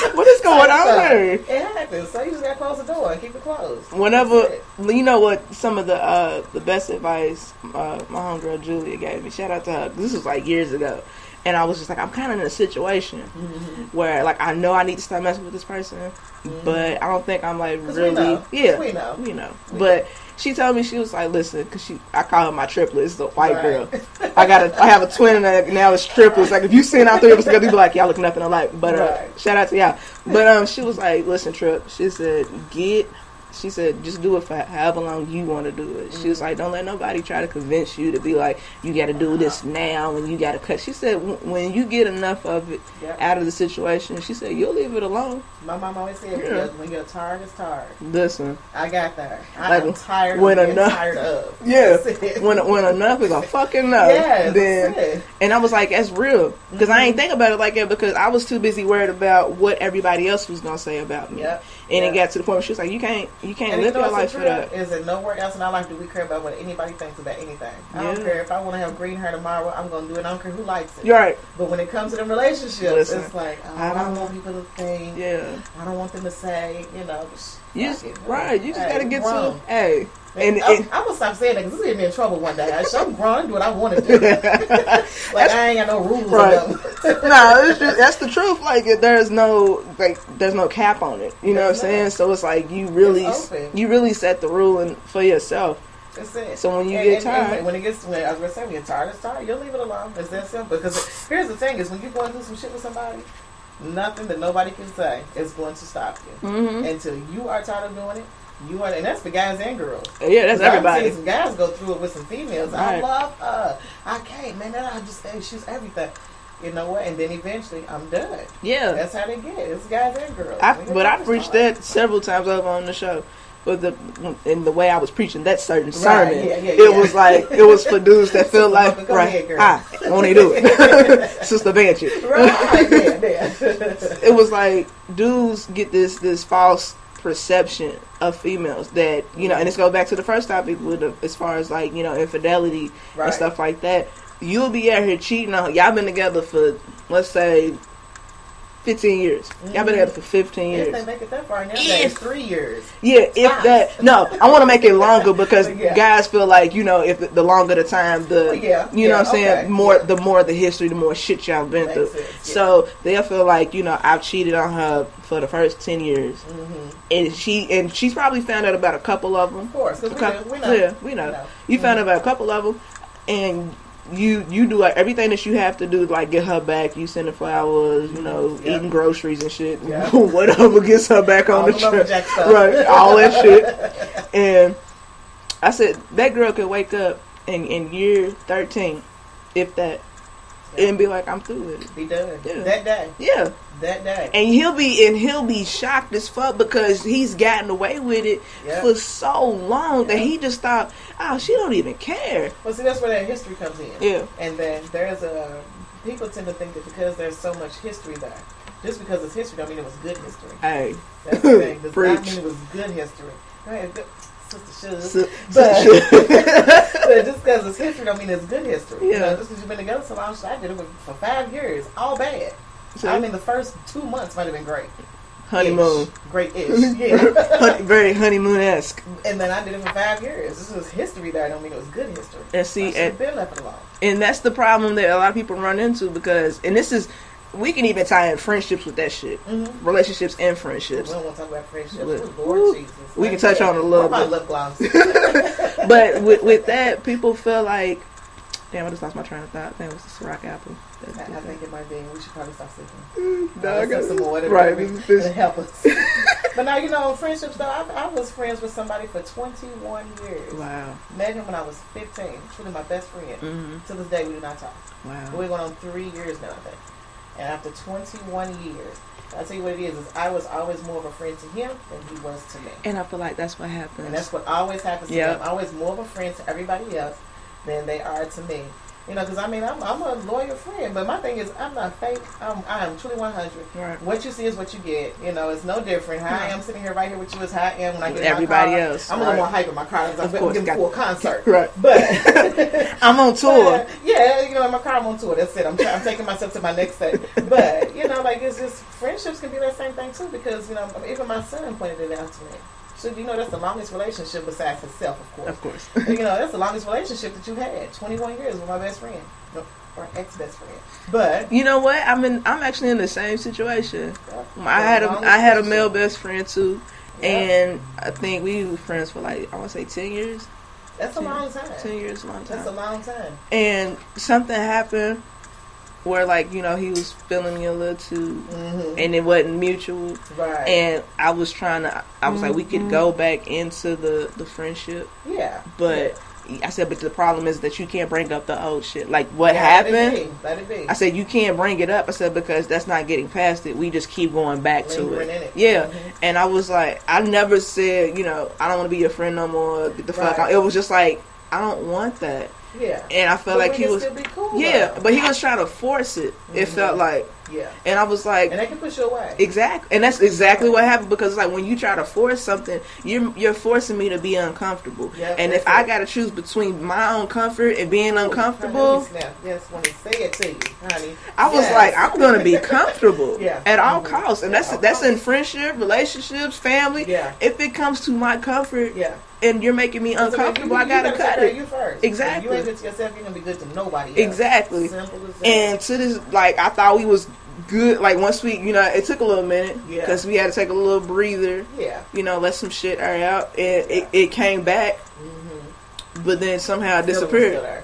Doing? what is going on there? It happens. So you just gotta close the door and keep it closed. Whenever you know what some of the uh the best advice uh, my homegirl Julia gave me. Shout out to her. This was like years ago, and I was just like, I'm kind of in a situation Mm-hmm. where like I know I need to stop messing with this person, but I don't think I'm like 'Cause we really know. 'Cause yeah we know. you know. We but she told me she was like, listen, because she I call her my triplets, the white Right. girl. I got a I have a twin and now it's triplets. Like if you seen all three of us together, you be like, y'all look nothing alike. But uh, Right. shout out to y'all. But um, she was like, listen, Trip. She said, get. She said, just do it for however long you want to do it. She was like, don't let nobody try to convince you to be like, you got to do this now and you got to cut. She said, "When- when you get enough of it Yep. out of the situation, she said, you'll leave it alone. My mom always said, Yeah. when, you're, tired, it's tired. Listen, I got there. I Like, am tired when of enough- tired of. Yeah. When when enough is a fucking enough, Yes, then. And I was like, that's real. Because I ain't Mhm. think about it like that because I was too busy worried about what everybody else was going to say about me. Yep. And it got to the point where she was like, you can't you can't And live you know your life for that. Is it nowhere else in our life do we care about what anybody thinks about anything. I don't care if I want to have green hair tomorrow. I'm gonna do it. I don't care who likes it. You're right. But when it comes to the relationships, Listen, it's like oh, I I, don't don't- want people to think. Yeah. I don't want them to say. You know. just You just, right. You just Hey, got to get to, grown. hey. And, And, I'm, and I'm gonna stop saying that because this is getting me in trouble one day. I am grown. I do what I want to do. like I ain't got no rules. Right. No, it's just, that's the truth. Like, there's no, like, there's no cap on it. You know what I'm saying? So it's like, you really, you really set the rule for yourself. That's it. So when you And- get and- and tired- when it gets when I was gonna say when you're tired, it's tired. You'll leave it alone. It's that simple. Because here's the thing: is when you're going through some shit with somebody, nothing that nobody can say is going to stop you hmm until you are tired of doing it. You are, and that's for guys and girls. Yeah, that's I've everybody. seen some guys go through it with some females. I love her. I can't, man. That I just she's everything. You know what? And then eventually, I'm done. Yeah. That's how they get. it. It's guys and girls. I, but I it's preached tired. that several times over on the show. But the in the way I was preaching that certain Right, sermon, yeah, yeah, it yeah. was like it was for dudes that feel like go right. ahead, girl. ah, won't he do it, Sister Banshee? Right. It was like dudes get this this false perception of females that you know, and this goes back to the first topic with the, as far as like you know infidelity Right. and stuff like that. You'll be out here cheating on. Y'all been together for let's say. 15 years. Y'all been together for 15 years. If years. they make it that far, now If- that's three years. Yeah, if Stop. that no, I want to make it longer because Yeah. guys feel like you know if the, the longer the time, the Well, yeah, you know yeah, what I'm saying more yeah. the more the history, the more shit y'all been Makes through. sense, yeah. So they'll feel like you know I've cheated on her for the first ten years, Mm-hmm. and she and she's probably found out about a couple of them. Of course, because we, know- we know. Yeah, we know. We know. You found out Mm-hmm. about a couple of them, and you you do like, everything that you have to do, like get her back. You send her flowers, you know, Yeah. eating groceries and shit. Yeah. Whatever gets her back on All the trip, right? All that shit. And I said that girl could wake up in in year thirteen, if that, and be like, I'm through with it. Be done. Yeah. That day. Yeah, That day. and he'll be and he'll be shocked as fuck because he's gotten away with it Yeah. for so long that he just thought, oh, she don't even care. Well, see, that's where that history comes in. Yeah. And then there's a people tend to think that because there's so much history there, just because it's history, don't mean it was good history. Hey, That's the thing. Does not mean it was good history. Right, Sister so, But, but just because it's history don't mean it's good history. You know, just because you've been together so long, I did it with- for five years, all bad. I mean, the first two months might have been great. honeymoon, Great-ish, yeah. Honey, very honeymoon esque. and then I did it for five years. This was history that I don't mean it was good history. And see, and, been left alone. and that's the problem that a lot of people run into because, and this is, we can even tie in friendships with that shit, Mm-hmm. relationships and friendships. We don't want to talk about friendships. Lord. Jesus. We can touch on a little bit. lip gloss. but with, with that, people feel like Damn, I just lost my train of thought. it was the Ciroc apple. I, I think it might be. We should probably stop sleeping. No, I got some more. It'll, Right, this- help us. but now, you know, friendships, though, I, I was friends with somebody for 21 years. Wow. Met him when I was 15. Truly my best friend. Mm-hmm. To this day, we do not talk. Wow. We're going on three years now, I think. And after 21 years, I'll tell you what it is, is I was always more of a friend to him than he was to me. And I feel like that's what happens. And that's what always happens to me. I'm Always more of a friend to everybody else than they are to me. You know, because I mean, I'm, I'm a loyal friend, but my thing is, I'm not fake. I'm, I am truly 100. right. What you see is what you get. You know, it's no different. How I am sitting here right here with you is how I am when I get in everybody my car. else, I'm a little right. more hype in my car because Of I'm course, getting got- full concert. Right. But I'm on tour. but, yeah, you know, in my car I'm on tour. That's it. I'm, try- I'm taking myself to my next step. But you know, like it's just friendships can be that same thing too because you know even my son pointed it out to me. So you know that's the longest relationship besides himself, of course. Of course. you know that's the longest relationship that you had. 21 years with my best friend, or ex best friend. But You know what? I'm in. I'm actually in the same situation. I had a I had a male best friend too, Yeah. and I think we were friends for like I want to say ten years. That's a long time. Ten years, a long time. That's a long time. And something happened where like you know he was feeling me a little too, hmm and it wasn't mutual. Right. And I was trying to. I was like, we could go back into the the friendship, yeah. but I said, but the problem is that you can't bring up the old shit. Like what Yeah, happened. Let it be. Let it be. I said you can't bring it up. I said because that's not getting past it. We just keep going back to it. it. Yeah, Mhm. and I was like, I never said, you know, I don't want to be your friend no more. Get the fuck out. It was just like I don't want that, Yeah. and I felt But like he was, cool, yeah, though. but he was trying to force it. It Mhm. felt like, Yeah. and I was like, And that can push you away. Exactly, and that's exactly what happened because like when you try to force something, you're you're forcing me to be uncomfortable. Yep, and if that's I got to choose between my own comfort and being uncomfortable. Yes, when they say it to you, honey. I was Yes. like, I'm gonna be comfortable Yeah. at all Mhm. costs, and At that's that's in friendship, relationships, family. Yeah. If it comes to my comfort Yeah. And you're making me uncomfortable, I gotta cut take care it. You first. Exactly. If you ain't good to yourself, you're gonna be good to nobody else. Exactly. Simple as that. And to this, like, I thought we was good. Like once we, you know, it took a little minute Yeah. because we had to take a little breather. yeah. You know, let some shit air out, and it, it came back, Mm-hmm. but then somehow it disappeared.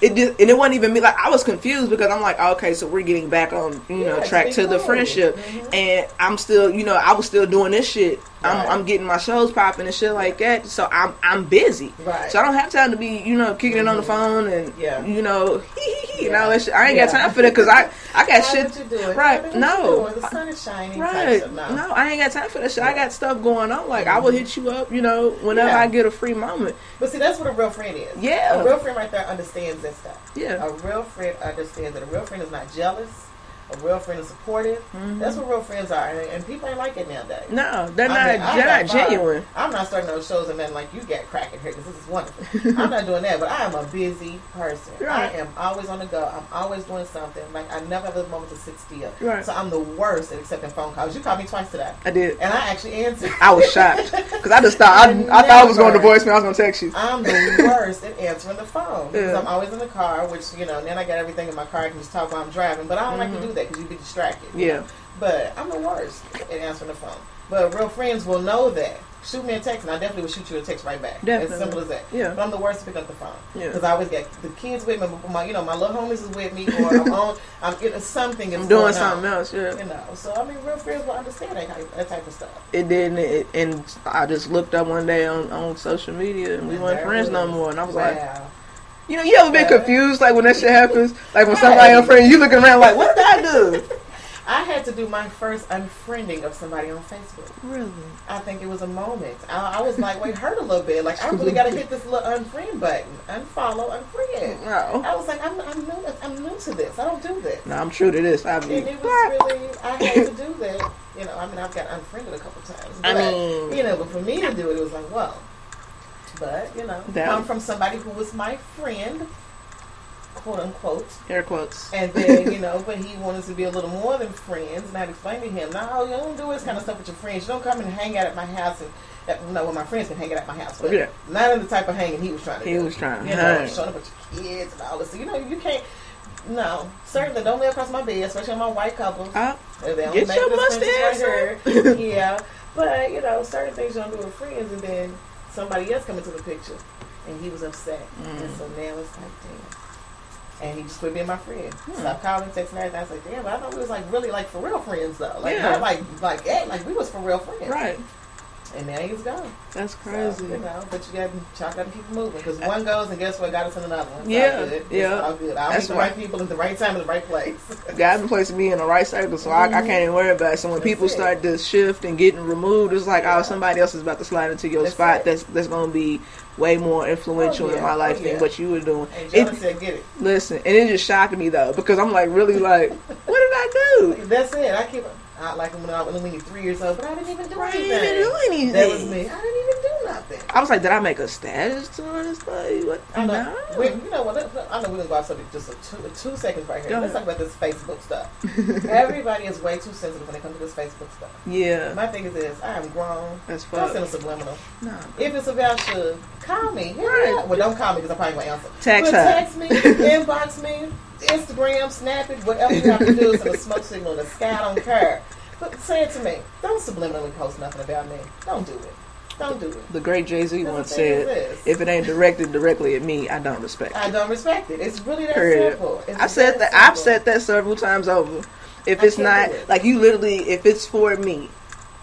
It did, and it wasn't even me. Like I was confused because I'm like, okay, so we're getting back on, you know, track to the friendship, Mhm. and I'm still, you know, I was still doing this shit. I'm, I'm getting my shows popping and shit like that. So I'm, I'm busy. Right. So I don't have time to be, you know, kicking it on the Mhm. phone and, Yeah. you know, and all that shit. I ain't got time for that because I, I got shit. what you doing? right, no. Doing? The sun is shining. Right. No. No, I ain't got time for that shit. I got stuff going on. Like I will hit you up, you know, whenever Yeah. I get a free moment. But see, that's what a real friend is. Yeah. A real friend right there understands that stuff. Yeah. A real friend understands that a real friend is not jealous. A real friend is supportive. Mhm. That's what real friends are, and, and people ain't like it nowadays. No, they're I not. mean, they're not genuine. I'm not starting those shows and nothing like you got cracking here because this is wonderful. I'm not doing that, but I am a busy person. Right. I am always on the go. I'm always doing something. Like I never have a moment to sit still. Right. So I'm the worst at accepting phone calls. You called me twice today, I did. and I actually answered. I was shocked because I just thought I, I thought I was going to voicemail. I was going to text you. I'm the worst at answering the phone because Yeah. I'm always in the car, which you know. Then I got everything in my car. I can just talk while I'm driving, but I don't like to do that because you get distracted. Yeah. know. But I'm the worst at answering the phone. But real friends will know that. Shoot me a text, and I definitely will shoot you a text right back. Definitely. As simple as that. Yeah. But I'm the worst to pick up the phone. Yeah. Because I always get the kids with me. My, you know, my little homies is with me, or I'm on. I'm you know, something is I'm doing something on, else. Yeah. You know, so I mean, real friends will understand that, type- that type of stuff. It didn't. It, and I just looked up one day on, on social media and we weren't friends no more. And I was like, wow. You know, you ever been confused like when that shit happens? Like when Right. somebody unfriend you, looking around like, what did I do? I had to do my first unfriending of somebody on Facebook. Really? I think it was a moment. I, I was like, wait, hurt a little bit. Like, I really got to hit this little unfriend button. Unfollow, unfriend. No. I was like, I'm, I'm, new, I'm new to this. I don't do this. No, I'm true to this. I And mean, it was really, I had to do that. You know, I mean, I've got unfriended a couple times. I mean- you know, but for me to do it, it was like, well. But, you know, That- come from somebody who was my friend, quote unquote. air quotes. And then, you know, but he wanted to be a little more than friends. And I had to explain to him, no, you don't do this kind of stuff with your friends. You don't come and hang out at my house. And, uh, no, well, my friends can hang out at my house. But Yeah. not in the type of hanging he was trying to do. He do. was trying to You know, hang. showing up with your kids and all this. So, you know, you can't, no, certainly don't lay across my bed, especially on my white couples. Uh, They Get your mustache right yeah. But, you know, certain things you don't do with friends. And then somebody else come into the picture. And he was upset. Mm. And so now it's like, damn. And he just quit being my friend. Hmm. Stopped calling, texting, everything. I was like, damn, but I thought we was like really like for real friends though. Like Yeah. like like eh, like we was for real friends. Right. And now he's gone. That's So, crazy. you know, but you got to got to keep moving because one goes and guess what? Got us in another one. It's Yeah, all good. It's yeah. all good. I'll That's meet the right people at the right time in the right place. God been placing me in the right circle, so I, I mm-hmm. can't even worry about it. So when That's people it. start to shift and getting removed, it's like, oh, Yeah. oh, somebody else is about to slide into your That's spot. it. That's that's going to be way more influential Oh, yeah. in my oh, life Oh, than what you were doing. and It- said, "Get it." listen, and it just shocked me though because I'm like, really, like, what did I do? That's it. I keep I like him when I was only three years old, but I didn't even do I anything. didn't even do anything. That was me. I didn't even do nothing. I was like, did I make a status to this? Like, what? I know. No. Wait, you know what? I know we're gonna go off subject just a two, two seconds right here. Go Let's ahead. talk about this Facebook stuff. Everybody is way too sensitive when it comes to this Facebook stuff. Yeah, My thing is this: I am grown. that's Don't send a subliminal. No. If it's about you, call me. Right. Well, don't call me because I'm probably gonna answer. Text but her. text me, inbox me, Instagram, snap it, whatever you have to do. Send a smoke signal in the sky. I don't care. But say it to me. Don't subliminally post nothing about me. Don't do it. Don't do it. The great Jay Z once the thing is said, "If it ain't directed directly at me, I don't respect." I it. I don't respect it. It's really that Period. simple. It's I said that that. I've said that several times over. If I it's it. like you, literally, if it's for me,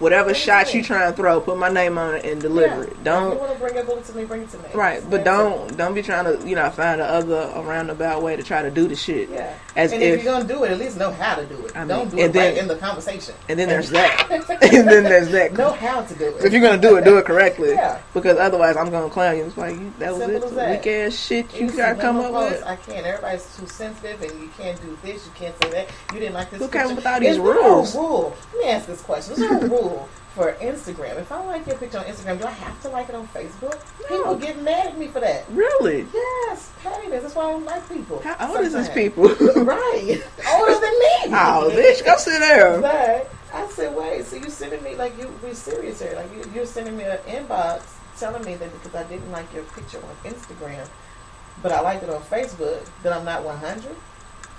whatever shot you try and throw, put my name on it and deliver Yeah. it. If you Don't want to bring a bullet to me, bring it to me. right, but don't don't be trying to you know find a other a roundabout way to try to do the shit. Yeah. As and if, if, you're gonna do it, at least know how to do it. I mean, don't do and it then- right in the conversation. and then there's that, and then there's that. know how to do it. If you're gonna do it, do it correctly. Yeah. Because otherwise, I'm gonna clown you. It's like you, that was Simple it. that. Weak ass shit you gotta come up with. I can't. Everybody's too sensitive, and you can't do this. You can't say that. You didn't like this. Who came picture. with all these rules? A rule. Let me ask this question: Is there a rule for Instagram? If I like your picture on Instagram, do I have to like it on Facebook? People get mad at me for that. Really? Yes, pettiness. That's why I don't like people. How old is this people? right. Older than me. oh, bitch, go sit there. But I said, wait, so you're sending me like you, we're serious here? Like you, you're sending me an inbox telling me that because I didn't like your picture on Instagram, but I liked it on Facebook, that I'm not 100.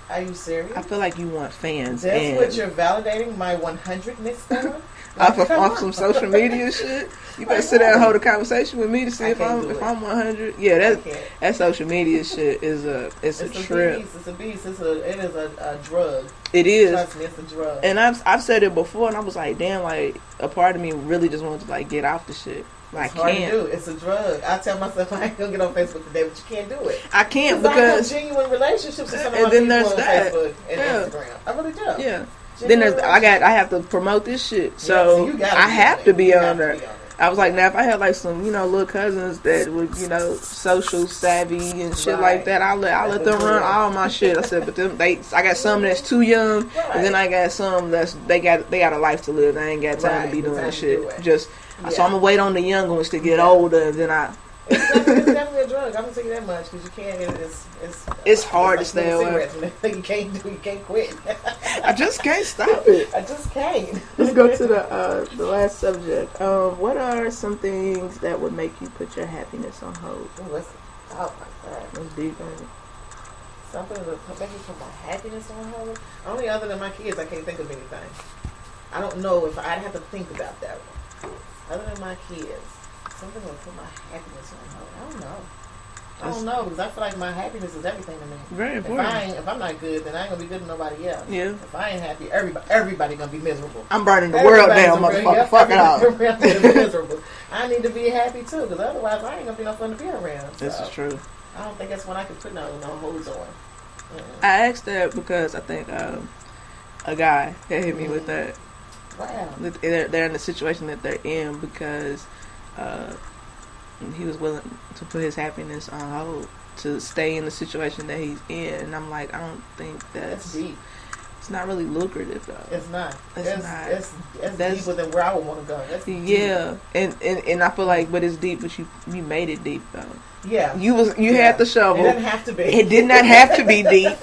Are you serious? I feel like you want fans That's what you're validating my 100ness for? Off of off some social media shit. You better sit there and hold a conversation with me to see I if I'm if. I'm 100. Yeah, that that social media shit is a it's, It's a a trip. beast. It's a beast. It's a it is a, a drug. It is. Trust me, it's a drug. And I've I've said it before, and I was like, damn, like a part of me really just wants to like get off the shit. It's I hard can't. to do. It's a drug. I tell myself I ain't gonna get on Facebook today, but you can't do it. I can't Because I have genuine relationships with some of And my then people there's on that. Facebook and Yeah. Instagram. I really do. yeah. Then there's I got I have to promote this shit, Yeah, so you gotta I have to be on there. be on it. I was like, now if I had like some, you know, little cousins that were, you know, social savvy and shit Right. like that, I'll let I let them run all my shit. I said, but them they, I got some that's too young, and then I got some that's they got they got a life to live. They ain't got time Right, to be doing that shit. do. Just Yeah. so I'm gonna wait on the young ones to get Yeah. older, and then I. It's definitely, it's definitely a drug. I'm gonna tell you that much because you can't. It, it's it's It's hard it's to stay like away. You can't do. You can't quit. I just can't stop it. I just can't. Let's go to the uh, the last subject. Um, what are some things that would make you put your happiness on hold? Ooh, that's, oh my god. That's deep. ain't it? Something that would make me put my happiness on hold. Only other than my kids, I can't think of anything. I don't know if I'd have to think about that one. Other than my kids, something that would put my happiness on hold. I don't know. I don't know because I feel like my happiness is everything to me. Very If I important. ain't, if I'm not good, then I ain't gonna be good to nobody else. Yeah. If I ain't happy, everybody everybody gonna be miserable. I'm burning the world Everybody's down, motherfucker. yep, Fuck it all. everybody's gonna be miserable. I need to be happy too, because otherwise I ain't gonna be no fun to be around. This is true. I don't think that's one I can put no no holds on. Mm. I asked that because I think um, a guy had hit me with that. Wow. They're, they're in the situation that they're in because uh, he was willing to put his happiness on hold to stay in the situation that he's in. And I'm like, I don't think That's that's deep. It's not really lucrative though. It's not. It's It's not. It's, it's That's- deeper than where I would want to go. That's deep. Yeah, and, and and I feel like, but it's deep. But you you made it deep though. Yeah. You was you Yeah. had the It shovel. doesn't have to be. It did not have to be deep.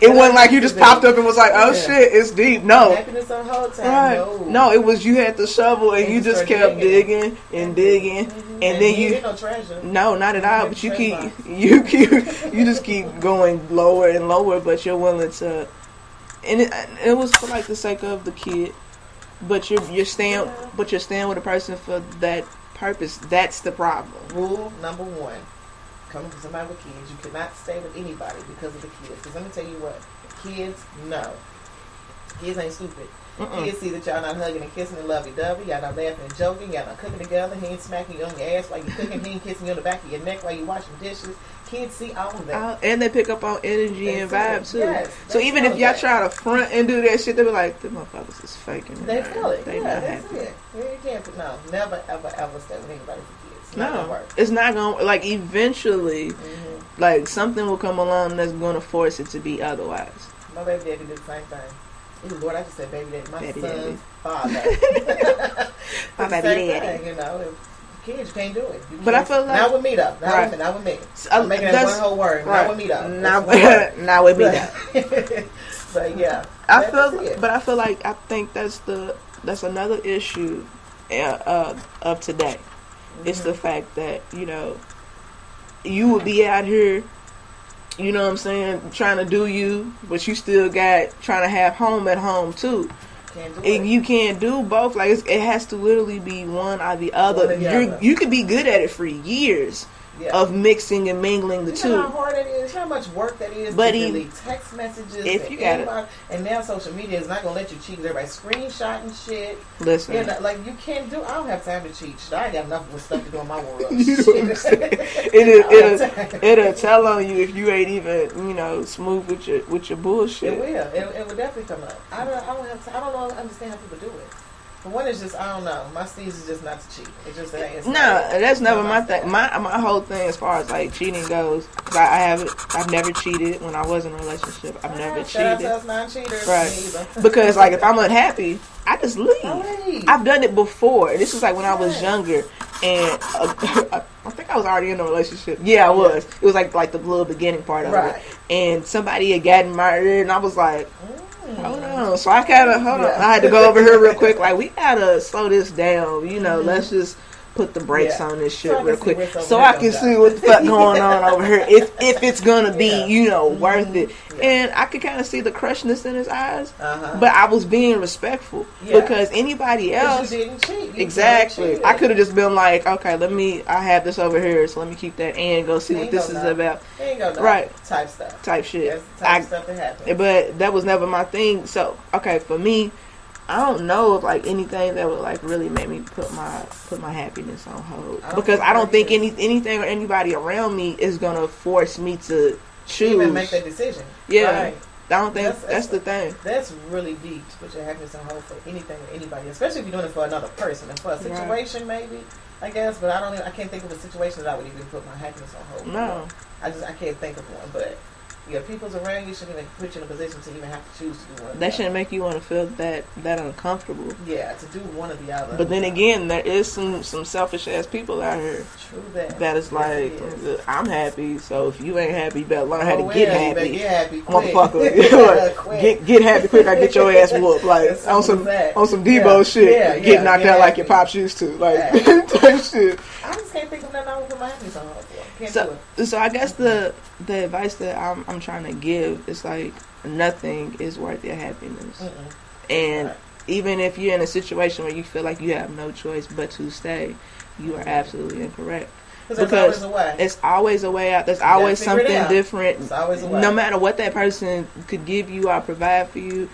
It wasn't like you just popped up and was like, "Oh Yeah. shit, it's deep." No, Happiness on hold time. right? No. No, it was you had the shovel and And you just kept digging. digging and digging, Mhm. and then you you. no treasure. No, not at all. But you keep box. you keep you just keep going lower and lower. But you're willing to, and it, it was for like the sake of the kid. But you're you're staying, Yeah. but you're staying with a person for that purpose. That's the problem. Rule number one: coming from somebody with kids, you cannot stay with anybody because of the kids. Because let me tell you what, kids, no. Kids ain't stupid. Mm-mm. Kids see that y'all not hugging and kissing and lovey-dovey, y'all not laughing and joking, y'all not cooking together, he ain't smacking you on your ass while you cooking, he ain't kissing you on the back of your neck while you washing dishes. Kids see all of that. Uh, and they pick up on energy They and vibe too. Yes, so even if y'all that. try to front and do that shit, they be like, "The motherfuckers is faking." They feel it. They yeah, not that's happy. it. You can't no, never ever ever stay with anybody for kids. It's not gonna No, work. it's not gonna like eventually, hmm like something will come along that's gonna force it to be otherwise. My baby daddy did the same thing. Ooh, Lord, I just said baby daddy. My Baby son's daddy. father. My baby daddy. Thing, you know, kids you can't do it. You But I feel like- not with me though. Not Right. with me. Not with me. Uh, I'm making that one whole word. right. Not with me though. Not, word. not with me. though. But, yeah, I feel, it. but I feel like I think that's the that's another issue uh, uh, of today. It's Mm-hmm. the fact that you know you would be out here, you know what I'm saying, trying to do you, but you still got trying to have home at home too. can't it. you can't do both. Like it's, it has to literally be one or the other. Or the You other. you could be good at it for years yeah. of mixing and mingling the you know how two. hard that is. How much work that is But he- text messages. if and you got it- inbox, and now social media is not gonna let you cheat. Everybody screenshotting shit. Listen, You know, like you can't do. I don't have time to cheat. I ain't got enough with stuff to do in my world. You know what I'm saying? It'll, it'll, it'll tell on you if you ain't even you know smooth with your with your bullshit. It will. It, it will definitely come up. I don't. I don't have. To, I don't know. Understand how people do it. One, it's just I don't know. My is just not to cheat. It just ain't. No, that's never my thing. My my whole thing as far as like cheating goes, I, I haven't. I've never cheated when I was in a relationship. I've never out cheated us non-cheaters. Right. Because like if I'm unhappy, I just leave. Leave. I've done it before. This was like when I was younger, and uh, I think I was already in a relationship. Yeah, I was. It was like like the little beginning part of Right. it, and somebody had gotten murdered, and I was like, Mm. Hold on. So I kind of hold on. I had to go over here real quick. Like we gotta slow this down. You know, Mhm. let's just put the brakes Yeah. on this shit So real quick, so I can see what the fuck going on over here. If if it's gonna be, Yeah. you know, Mhm. worth it. Yeah. And I could kind of see the crushness in his eyes, Uh-huh. but I was being respectful because anybody else. you didn't cheat. You Exactly. I could have just been like, okay, let me. I have this over here, so let me keep that and go see what this is doubt. about. Right. type stuff. Type shit. That's the type I stuff that happens. but that was never my thing. So okay, for me, I don't know if like anything that would like really make me put my put my happiness on hold I because I don't think any anything or anybody around me is gonna force me to choose. Even make that decision. Yeah. Right. I don't think That's- that's, that's the thing. That's really deep to put your happiness on hold for anything or anybody, especially if you're doing it for another person and for a Right. situation, maybe. I guess, but I don't. Even, I can't think of a situation that I would even put my happiness on hold. for. No, I just I can't think of one. But yeah, people's around you shouldn't even put you in a position to even have to choose to do one. that shouldn't make you want to feel that that uncomfortable. Yeah, to do one or the other. But then again, there is some some selfish ass people out here true that. that is Yes, like, is. I'm happy, so if you ain't happy, you better learn how to Oh, get yeah, you happy. Get happy, quick. motherfucker. Get get happy quick. I get your ass whooped like on some that. on some Debo Yeah, shit. yeah, get knocked out like your pops used to, like type shit. I just can't think of nothing I would put my happiness on hold for. Can't So so I guess the the advice that I'm I'm trying to give is like nothing is worth your happiness, Mm-mm. and Right. even if you're in a situation where you feel like you have no choice but to stay, you are absolutely incorrect. Because there's always a way. It's always a way out. There's always something different. It's always a way. No matter what that person could give you or provide for you,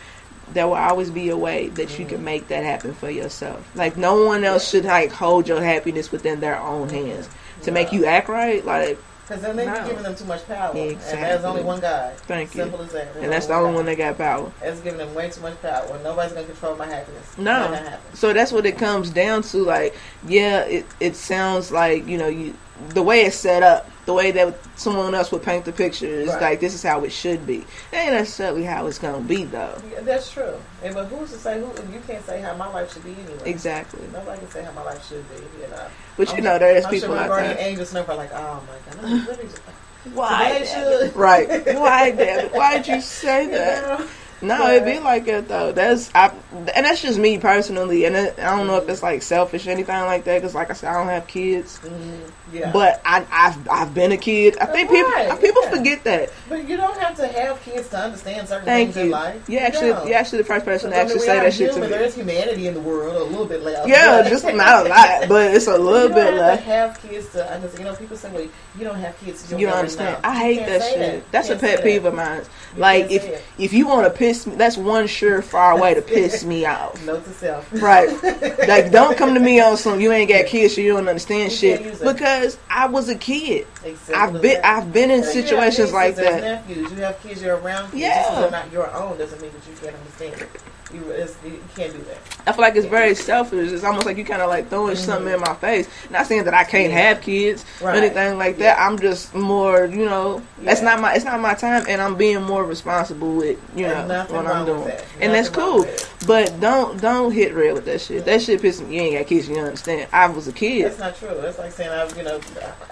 there will always be a way that you can mm. make that happen for yourself. Like no one else should like hold your happiness within their own hands to make you act right. Like Because then they're No. giving them too much power. And Exactly. there's only one God. thank you. Simple as that. There's And that's the only one that got power. That's giving them way too much power. Nobody's going to control my happiness. No. So that's what it comes down to. Like, yeah, it it sounds like you know you the way it's set up, the way that someone else would paint the picture is Right. like this is how it should be. That ain't necessarily how it's gonna be though. Yeah, that's true. And but who's to say who? You can't say how my life should be anyway. Exactly. Nobody can say how my life should be. You know. But you I'm- know, there is I'm people sure my out guardian there. angels are like, oh my god, just, Why? Today damn it? should. Right. Why, damn it? Why'd you say you that? know? No, But- it be like that though. That's I, and that's just me personally. And it, I don't know if it's like selfish or anything like that. Because like I said, I don't have kids. Mhm, Yeah. But I, I've I've been a kid. I think people Right, people yeah. forget that. But you don't have to have kids to understand certain Thank things in you. life. You actually don't. you actually the first person to actually say that shit to me. There's humanity in the world, a little bit less. Yeah, just not a lot, but it's a little you bit don't have have kids to understand. You know, people say, "Well, you don't have kids, so You don't understand. know." I hate can't that shit. That's a pet that. peeve of mine. You Like if if you want to piss me, that's one surefire way to piss me off. Note to self. Right. Like don't come to me on some you ain't got kids, so you don't understand You shit. can't use that. Because I was a kid. Except I've been. I've been in Yeah, you have situations like that. Nephews, you have kids, you're around kids. Yeah. Just they're not your own doesn't mean that you can't understand it. You, it's, you can't do that. I feel like it's very selfish. It's almost like you kind of like throwing something in my face. Not saying that I can't Mm-hmm. Yeah. have kids or anything like that. I'm just more, you know, that's Yeah. not my it's not my time, and I'm being more responsible with you know There's what I'm doing, that. and that's cool. with it. But don't don't hit red with that shit. That shit pisses me. You ain't got kids, you understand. I was a kid. That's not true. That's like saying, I, you know,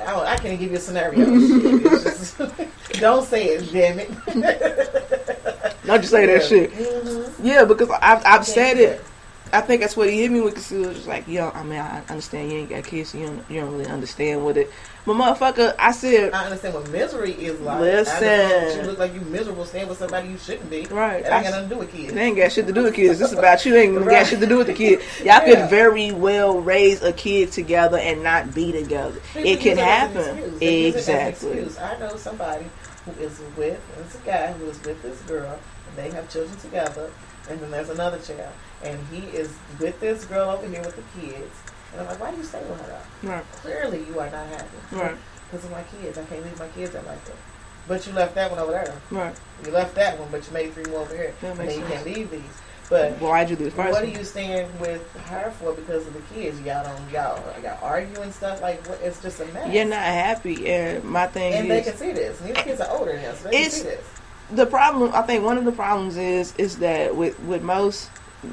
I, I can't give you a scenario. Just- don't say it, damn it. Don't just say that shit. Mhm. Yeah, because I've I've said it. I think that's what he hit me with. Cause he was just like, yo, I mean, I understand you ain't got kids, so you don't you don't really understand with it. But motherfucker, I said, I understand what misery is like. Listen. I understand you look like you miserable staying with somebody you shouldn't be. Right. That I got nothing to do with kids. They ain't got shit to do with kids. This is about you. Ain't even got shit to do with the kid. Y'all Yeah. could very well raise a kid together and not be together. People it can happen. excuse. It as an Exactly. I know somebody who is with, and it's a guy who is with this girl, and they have children together, and then there's another child, and he is with this girl over here with the kids. And I'm like, why do you stay with her? Right. Clearly, you are not happy. Right. Because of my kids. I can't leave my kids out like that. But you left that one over there. Right. You left that one, but you made three more over here. That and then you can't leave these. But why'd you do the first what are you staying with her for because of the kids? Y'all don't y'all y'all argue and stuff like what? It's just a mess. You're not happy, and my thing and they can see this. And these kids are older now, so they can see this. The problem. I think one of the problems is is that with with most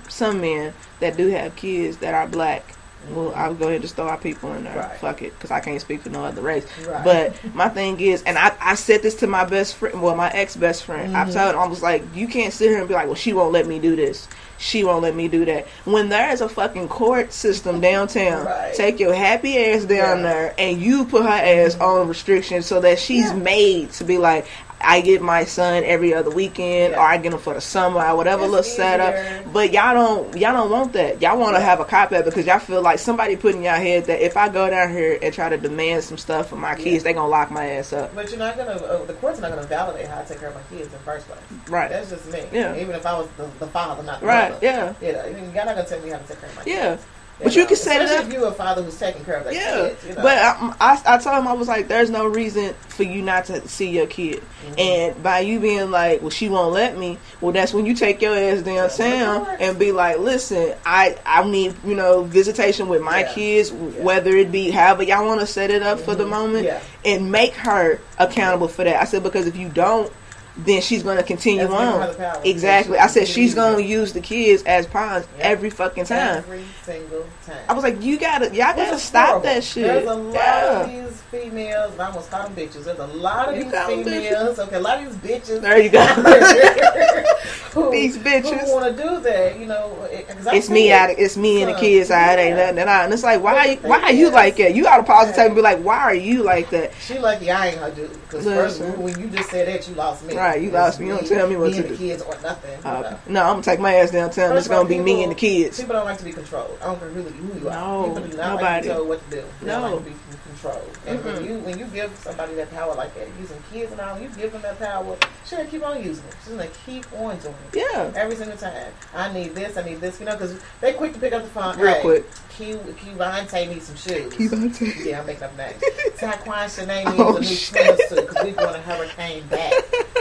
some men that do have kids that are black. Well, I'll go ahead and just throw our people in there. Right. Fuck it, because I can't speak for no other race. Right. But my thing is, and I, I said this to my best friend, well, my ex best friend. I've Mhm. told him, I was like, you can't sit here and be like, well, she won't let me do this. She won't let me do that. When there is a fucking court system downtown, Right. take your happy ass down Yeah. Mm-hmm. there and you put her ass on restrictions so that she's Yeah. made to be like, I get my son every other weekend, Yeah. or I get him for the summer, or whatever It's little setup. But y'all don't, y'all don't want that. Y'all want to Yeah. have a cop out because y'all feel like somebody put in y'all head that if I go down here and try to demand some stuff from my Yeah. kids, they gonna lock my ass up. But you're not gonna. Uh, the court's not gonna validate how I take care of my kids in the first place. Right. That's just me. Yeah. Even if I was the, the father, not the Right. mother. Yeah. You know, you're not gonna tell me how to take care of my Yeah. kids. But you know, can set it up- If you're a father who's taking care of their Yeah, kids. You know? but I, I, I told him I was like, "There's no reason for you not to see your kid." Mm-hmm. And by you being like, "Well, she won't let me," well, that's when you take your ass downtown course. and be like, "Listen, I I need you know visitation with my Yeah. kids, whether it be however y'all want to set it up for the moment, Yeah. and make her accountable for that." I said because if you don't. Then she's gonna continue That's on. her the power. Exactly. I said she's gonna use use the kids as pawns Yeah. every fucking time. Every single time. I was like, you gotta, y'all gotta is stop horrible. that shit. There's a lot yeah. of these females, and I almost call them bitches. There's a lot of You these females. Okay, a lot of these bitches. There you go. who, These bitches. who want to do that? You know, it's me it. out. Of, it's me and the kids side. Ain't nothing. And, I, and it's like, why? Why are you like that? You gotta pause the tape and be like, why are you like that? She lucky I ain't her dude. Because first, when you just said that, you lost me. Right, you lost me. You don't tell me what me to and do. the kids or nothing. Uh, no, I'm gonna take my ass downtown. First It's gonna be me and the kids. People don't like to be controlled. I don't care who, who you are. No, people do not like nobody. to be what to do. They No. like to be controlled. And when mm-hmm. you when you give somebody that power like that, using kids and all, you give them that power. She's gonna keep on using it. She's gonna keep on doing it. Yeah, Every single time. I need this, I need this, you know, because they quick to pick up the phone. real hey, quick. Q, Qvante needs some shoes. Kevontae. Yeah, I'm making up names. Taquan Shanae needs Oh, a new swimsuit because we're going to hurricane back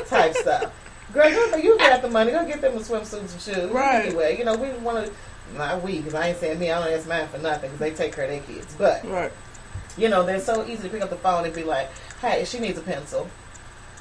type stuff. Girl, you, you got the money. Go get them a swimsuit and some shoes. Right. Anyway, you know, we want to, not we, because I ain't saying me, I don't ask mine for nothing because they take care of their kids. But, Right. You know, they're so easy to pick up the phone and be like, hey, she needs a pencil.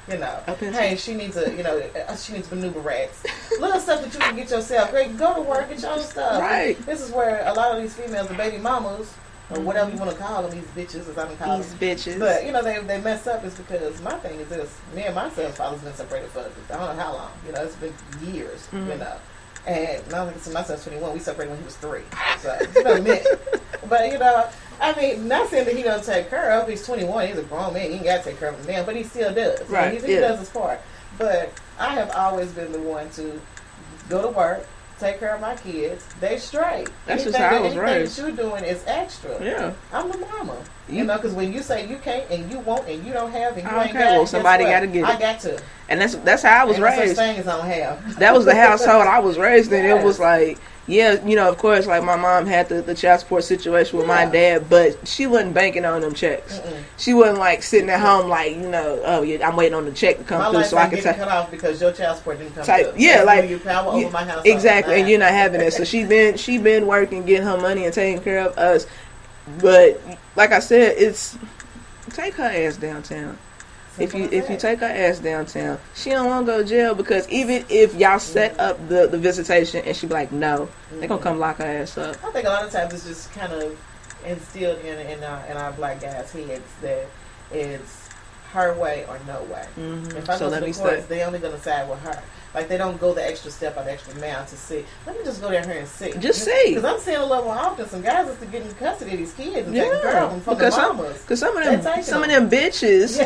You know, hey, she needs a, you know, uh, she needs maneuver racks. Little stuff that you can get yourself. Great, go to work, get your own stuff. Right. This is where a lot of these females, the baby mamas, or whatever you want to call them, these bitches, as I'm calling them. These bitches. But you know they they mess up is because my thing is this: me and my son's father's been separated for I don't know how long. You know, it's been years. You Mhm. know, and now my son's twenty one. We separated when he was three, so it's been a minute. but you know, I mean, not saying that he don't take care of. He's twenty one. He's a grown man. He ain't got to take care of him now, but he still does. Right, He, yeah. does his part. But I have always been the one to go to work. Take care of my kids. They straight. That's just how I was anything raised. that you're doing is extra. yeah. I'm the mama. You, You- know, because when you say you can't and you won't and you don't have and you Okay, ain't got, well, somebody gotta get I got to. And that's that's how I was such raised. thing as I don't have. That was the household I was raised in. It was like, yeah, you know, of course, like my mom had the, the child support situation with my dad, but she wasn't banking on them checks. Mm-mm. She wasn't like sitting at home like, you know, oh yeah, I'm waiting on the check to come My through life so I can cut off because your child support didn't come Type- through. yeah, That's like, when you power you- over my house. Exactly, and you're not having it. So she been she been working, getting her money and taking care of us. But like I said, it's take her ass downtown. If you if you take her ass downtown, she don't want to go to jail because even if y'all set up the, the visitation and she be like no, they gonna come lock her ass up. I think a lot of times it's just kind of instilled in in our, in our black guys' heads that it's her way or no way. Mhm. If I So go let to me the courts, they only gonna side with her. Like they don't go the extra step or the extra mile to see. Let me just go down here and see. Just see. Because I'm seeing a little more often some guys is getting custody of these kids and taking care Yeah, of them from because the some mamas. because some of them some of them. bitches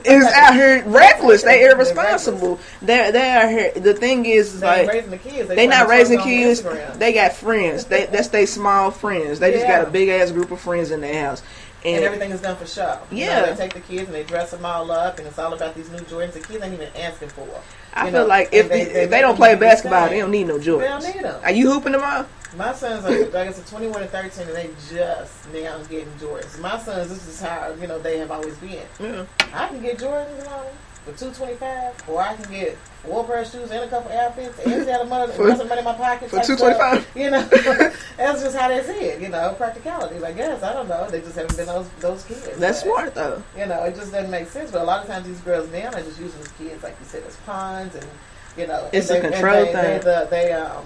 is out here reckless. They irresponsible. They're they are here. The thing is, is They like raising the kids. they not raising kids. They got friends. They that's they small friends. They just got a big ass group of friends in their house. And And, everything is done for show. You know, Yeah. they take the kids and they dress them all up, and it's all about these new Jordans. The kids ain't even asking for. them. I feel know, like if they- they, they if they don't play basketball, they don't need no Jordans. They don't need them. Are you hooping tomorrow? My sons are like it's a 21 and 13, and they just now getting Jordans. My sons, this is how you know they have always been. Yeah. I can get Jordans, you know, for 225, or I can get four pair of shoes and a couple outfits, and out of money, For- of money in my pocket for 225? You know, that's just how they see it. You know, practicalities. I guess I don't know. They just haven't been those those kids. That's But, smart though. You know, it just doesn't make sense. But a lot of times these girls now are just using these kids, like you said, as pawns, and you know, It's and a they, control they, thing. They, the, they um,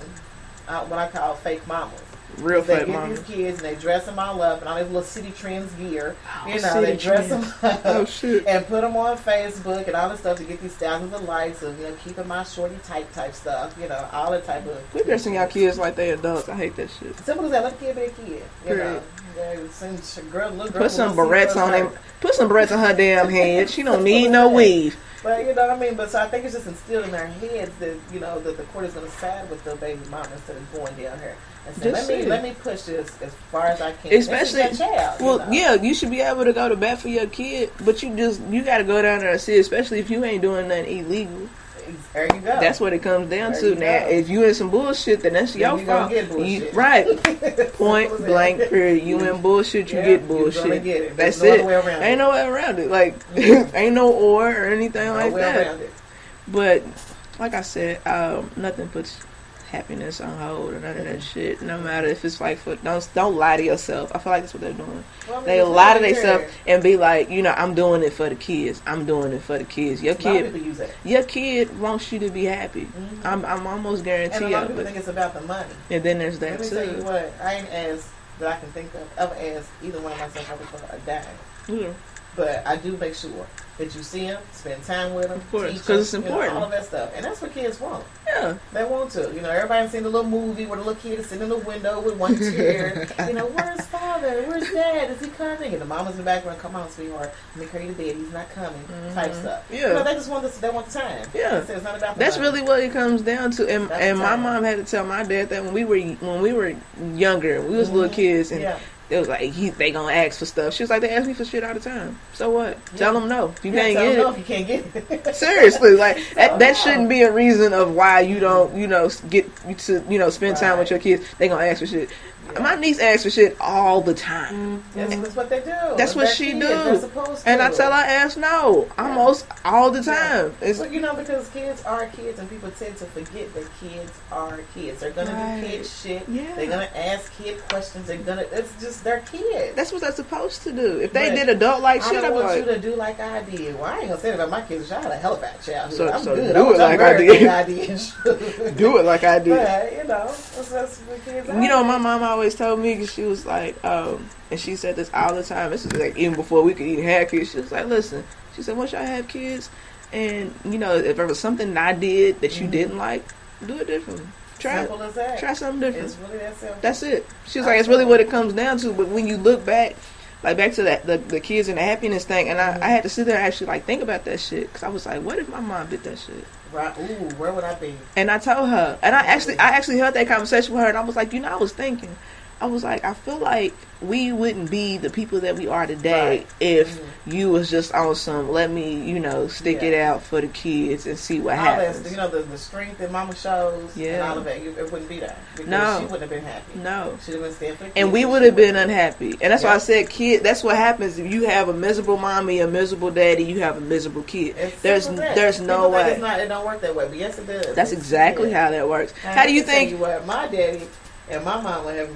uh, what I call fake mamas. Real They get mama. these kids and they dress them all up and all these little city trends gear. Oh, You know, they dress trends. them oh, up Oh shit. and put them on Facebook and all this stuff to get these thousands of likes of you know keeping my shorty tight type stuff. You know, all that type of. We dressing y'all kids like they adults. I hate that shit. Simple as that. Let the kid be a kid. You know, Period. they send girl, little girl Put some barrettes on him. Put some barrettes on her damn head. She don't need no weave. But you know what I mean. But so I think it's just instilled in their heads that you know that the court is going to side with the baby mama instead of going down here and saying, Just "Let me it. let me push this as far as I can." Especially- child. you Well, know. yeah, you should be able to go to bat for your kid, but you just you got to go down there and see, especially if you ain't doing nothing illegal. There you go. That's what it comes down There to. Now, go. if you in some bullshit, then that's Then your you fault. get You- right. Point blank. Period. You in bullshit, you Yeah, get bullshit. get it. That's There's it. ain't no way around it. Like ain't no or or anything No like that. But like I said, um, nothing puts happiness on hold or none of that shit. No matter if it's like for don't don't lie to yourself. I feel like that's what they're doing. Well, I mean, They lie to themselves and be like, you know, I'm doing it for the kids. I'm doing it for the kids. Your A lot of kid, people use that. your kid wants you to be happy. Mhm. I'm I'm almost guaranteed. and a lot of people think it's about the money. And then there's that Let me tell you what, I ain't asked that I can think of ever asked either one of myself ever for a dime. Yeah. But I do make sure that you see them, spend time with them, Of course, teach 'cause it's you know, important. all of that stuff, and that's what kids want. Yeah. They want to. You know, everybody's seen the little movie where the little kid is sitting in the window with one chair. you know, where's father? Where's dad? Is he coming? And the mama's in the background, come on, sweetheart. Let me carry you to bed. He's not coming. Type Mhm. stuff. Yeah. You know, they just want this, they want the time. Yeah. That's. It's not about the That's money. really what it comes down to. And and my mom had to tell my dad that when we were when we were younger, we was little Mhm. kids, and Yeah. They was like, he, they gonna ask for stuff. She was like, they ask me for shit all the time. So what? Yeah. Tell them no. If you yeah, can't get it, no if you can't get it. Seriously, like that, that no. shouldn't be a reason of why you don't, you know, get to, you know, spend time with your kids. They gonna ask for shit. Yeah. My niece asks for shit all the time, mm-hmm. That's, that's what they do. That's what They're she kids. do. Supposed to. and I tell her ass no, almost all the time. It's Well, you know, because kids are kids, and people tend to forget that kids are kids. They're gonna Right. do kid shit. Yeah. They're gonna ask kid questions. They're gonna. It's just they're kids. that's what they're supposed to do. If they But did adult like I shit, don't I'm want like, you to do like I did. Well, I ain't gonna say that about my kids. I had a hell of a childhood. So- I'm so good. do I it was- I'm like I very did. I did. do it like I did. But you know, that's, that's what kids are. You know, my mom always always told me 'cause she was like, um, and she said this all the time. This is like even before we could even have kids. She was like, listen, she said, once y'all have kids, and you know, if there was something I did that you Mhm. didn't like, do it differently. Try. Simple as that. Try something different. It's really that simple. That's it. She was like, it's really what it comes down to. But when you look back, like back to that the, the kids and the happiness thing, and I, Mhm. I had to sit there and actually like think about that shit because I was like, what if my mom did that shit? Right. Ooh, where would I be? And I told her, and I actually I actually had that conversation with her, and I was like, you know, I was thinking, I was like, I feel like we wouldn't be the people that we are today Right. if Mhm. you was just on some let me, you know, stick Yeah. it out for the kids and see what all happens. you know, the, the strength that Mama shows, and all of that, you, it wouldn't be that. because No. she wouldn't have been happy. no. She'd have been staying for the and we would have been unhappy. And that's why I said, kid. That's what happens if you have a miserable mommy, a miserable daddy. You have a miserable kid. It's There's there's no way. It's not, it don't work that way, but yes, it does. That's It's- exactly yeah. how that works. And How do you I can tell think? what, my daddy and my mom would have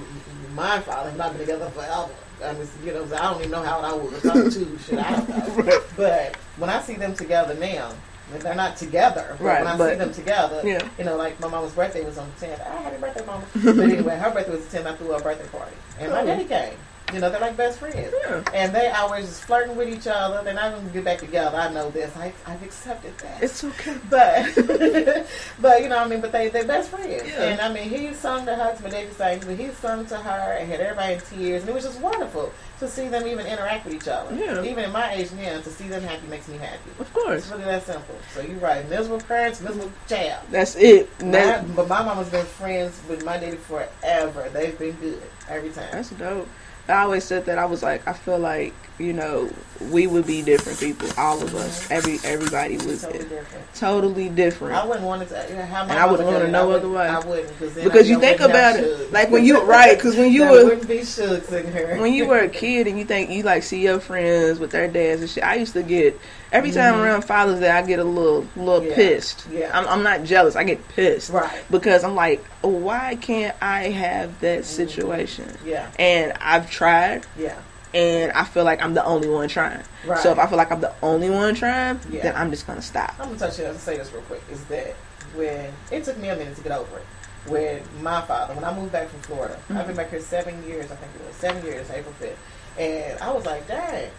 my father not been together forever. I mean, you know, I don't even know how I was. I was two, shit, I don't know. Right. But when I see them together now, they're not together. But Right, when I but- see them together, Yeah. you know, like my mama's birthday was on the 10th. Ah, happy birthday, mama. but anyway, her birthday was the 10th. I threw her a birthday party. And my Oh. daddy came. You know, they're like best friends. Yeah. And they always just flirting with each other. They're not going to get back together. I know this. I, I've accepted that. It's okay. But, but you know, what I mean, but they they best friends, Yeah. and I mean, he sung to her, to my daddy sang, but he sung to her and had everybody in tears, and it was just wonderful to see them even interact with each other. Yeah. Even in my age now, to see them happy makes me happy. Of course. It's really that simple. So you're right, miserable parents, miserable child. That's it. My, but my mama's been friends with my daddy forever. They've been good every time. that's dope. I always said that I was like, I feel like you know we would be different people, all of us. Every everybody was totally different. totally different. I wouldn't want to. Yeah, how my And I wouldn't want did no I other wouldn't- way. I wouldn't because I you think about it, should. like when you right, because when you were be shooks in here. when you were a kid and you think you like see your friends with their dads and shit. I used to get every time Mhm. around Father's Day, I get a little little Yeah. pissed. Yeah. I'm, I'm not jealous. I get pissed right, because I'm like, why can't I have that Mhm. situation? yeah, And I've tried, yeah, and I feel like I'm the only one trying. right. So if I feel like I'm the only one trying, Yeah. then I'm just gonna stop. I'm gonna touch you. I'll say this real quick. Is that when it took me a minute to get over it. When my father, when I moved back from Florida, I've been mm-hmm. back here seven years. I think it was seven years, April fifth, and I was like, dang.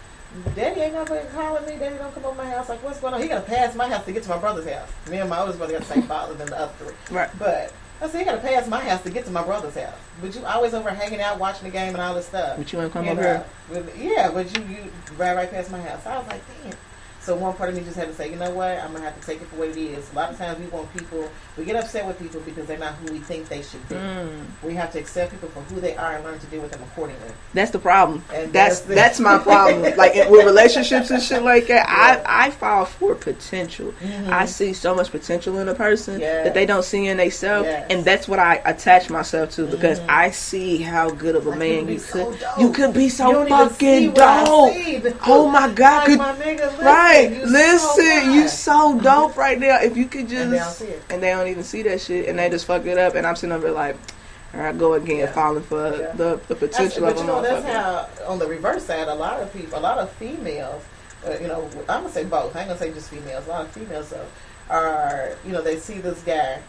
Daddy ain't never calling me. Daddy don't come over my house. Like, what's going on? He gotta pass my house to get to my brother's house. Me and my oldest brother got the same father than the other three. Right. But I said, he gotta pass my house to get to my brother's house. But you always over hanging out, watching the game, and all this stuff. But you wanna come You over know, here? Uh, yeah, but you you ride right past my house. So I was like, damn. So one part of me just had to say, you know what? I'm gonna have to take it for what it is. A lot of times we want people, we get upset with people because they're not who we think they should be. Mm. We have to accept people for who they are and learn to deal with them accordingly. That's the problem. And That's that's that's my problem. like with relationships and shit like that, Yeah. I I fall for potential. Mhm. I see so much potential in a person Yes. that they don't see in themselves, Yes. and that's what I attach myself to because Mhm. I see how good of a Like, man you so could. dope. You could be so don't even see fucking dope. Oh my God, Like, could- my nigga, listen, Right, you listen, so you so dope right now. If you could And they just, see it. and they don't even see that shit, and they just fuck it up, and I'm sitting over there like, all right, go again, Yeah. falling for Yeah. the the potential but of a you know, that's how on the reverse side, a lot of people, a lot of females, uh, you know, I'm gonna say both. I ain't gonna say just females. A lot of females though are, you know, they see this guy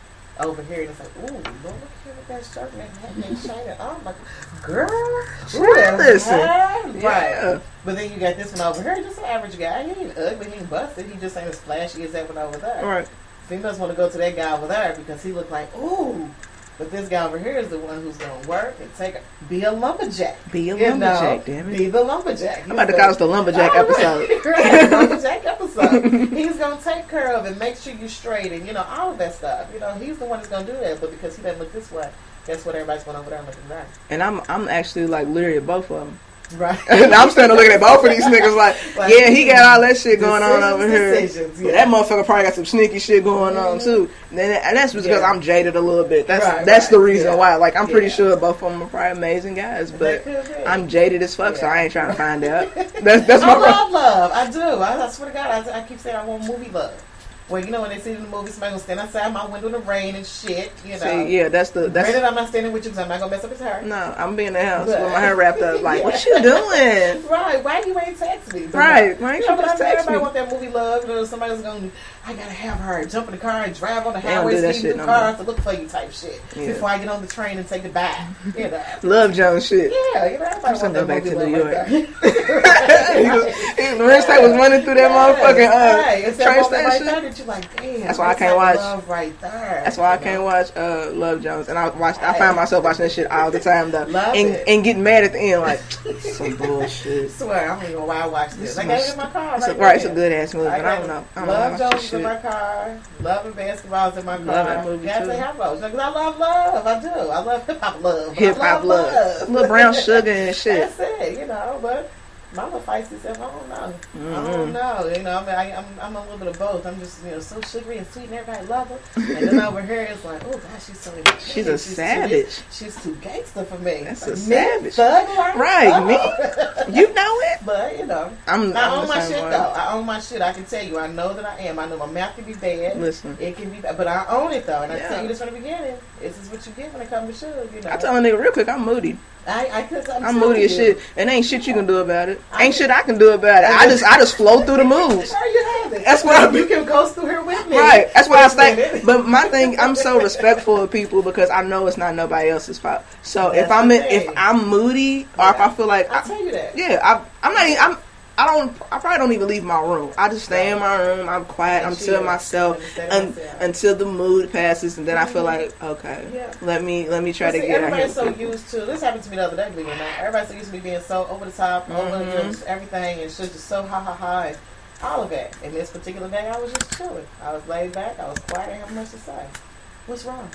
over here and it's like, ooh, Lord, look here with that shirt and that hat and shining. Oh my, girl, ooh, Listen. Yeah. right? But then you got this one over here, just an average guy. He ain't ugly, he ain't busted. He just ain't as flashy as that one over there. All right. Females want to go to that guy over there because he look like, ooh. But this guy over here is the one who's gonna work and take, a, be a lumberjack. Be a You know, lumberjack, damn it. Be the lumberjack. I'm about to call this the lumberjack episode. Right, lumberjack episode. He's gonna take care of it, make sure you're straight, and you know all of that stuff. You know, he's the one that's gonna do that. But because he doesn't look this way, guess what? Everybody's going over there and looking there. And I'm I'm actually like literally at both of them. Right. and I'm standing looking at both of these niggas like, Like, yeah, he got all that shit going on over here. decisions, yeah. that motherfucker probably got some sneaky shit going on Mhm. too. And, then, and that's because Yeah. I'm jaded a little bit. That's Right, that's the reason yeah. why. Like I'm pretty sure both of them are probably amazing guys, but. I'm jaded as fuck, so I ain't trying to find out. That's that's I my problem. love love. I do. I, I swear to God, I, I keep saying I want movie love. Well, you know when they see it in the movie, somebody gonna stand outside my window in the rain and shit. You know. See, yeah, that's the that's. Granted, I'm not standing with you because I'm not gonna mess up his hair. No, I'm being in the house with my hair wrapped up. Like, Yeah. what you doing? Right? Why you ain't text me? Right, why ain't you know, you but just text everybody me? want that movie love. You know, somebody's gonna. I gotta have her jump in the car and drive on the They don't highway, do that speed shit through no cars to look for you, type shit. Yeah. Before I get on the train and take it back. You know. Love Jones shit. Yeah, you know, I'm want gonna go back to New York. there. he was, running through that motherfucking uh, that train moment right station. there that you like, damn. That's why I can't like watch. Love right there. That's why I can't know? watch uh, Love Jones, and I watch. I find myself watching this shit all the time though, Love and, and getting mad at the end like some bullshit. I swear, I don't even know why I watched this. It's I it in my car. Right, it's a good ass movie, I but I don't know. Love. Jones. In my car. Love and basketball's in my car. Love that movie, Gotta too. say hip hop because I love love. I do. I love hip hop love. Hip hop love, little brown sugar and shit. That's it. You know, but. My little feisty self, I don't know. I Mm-hmm. don't know. You know, I mean, I, I'm, I'm a little bit of both. I'm just, you know, so sugary and sweet, and everybody love her. And then over here, it's like, oh gosh, she's so. She's a too- savage. she's too gangster for me. That's Like, a me, savage. Thug life? Right, Oh. me. You know it. But you know, I'm. I I'm own my shit way. though. I own my shit. I can tell you. I know that I am. I know my mouth can be bad. Listen, It can be bad, but I own it though. And I tell you this from the beginning. This is what you get when it comes to sugar. You know, I tell a nigga real quick, I'm moody. I, I I'm moody as shit, and ain't shit you can do about it. I- Ain't shit I can do about it. I just, I just flow through the moves. There you have it. That's you can go through here with me. Right. That's what I think. But my thing, I'm so respectful of people because I know it's not nobody else's fault. So if I'm in, if. I'm moody or if I feel like, I'll I, tell you that. yeah, I, I'm not. Even, I'm. I don't. I probably don't even leave my room. I just stay in my room. I'm quiet. I'm to myself un, until the mood passes, and then I feel like, okay, Yeah. let me let me try to get out here. everybody's so used to this happened to me the other day, believe it or not. Everybody's so used to me being so over the top, over Mhm. you know, just everything, and shit just so ha ha ha, and all of that. And this particular day, I was just chilling. I was laid back. I was quiet. I didn't have much to say. What's wrong?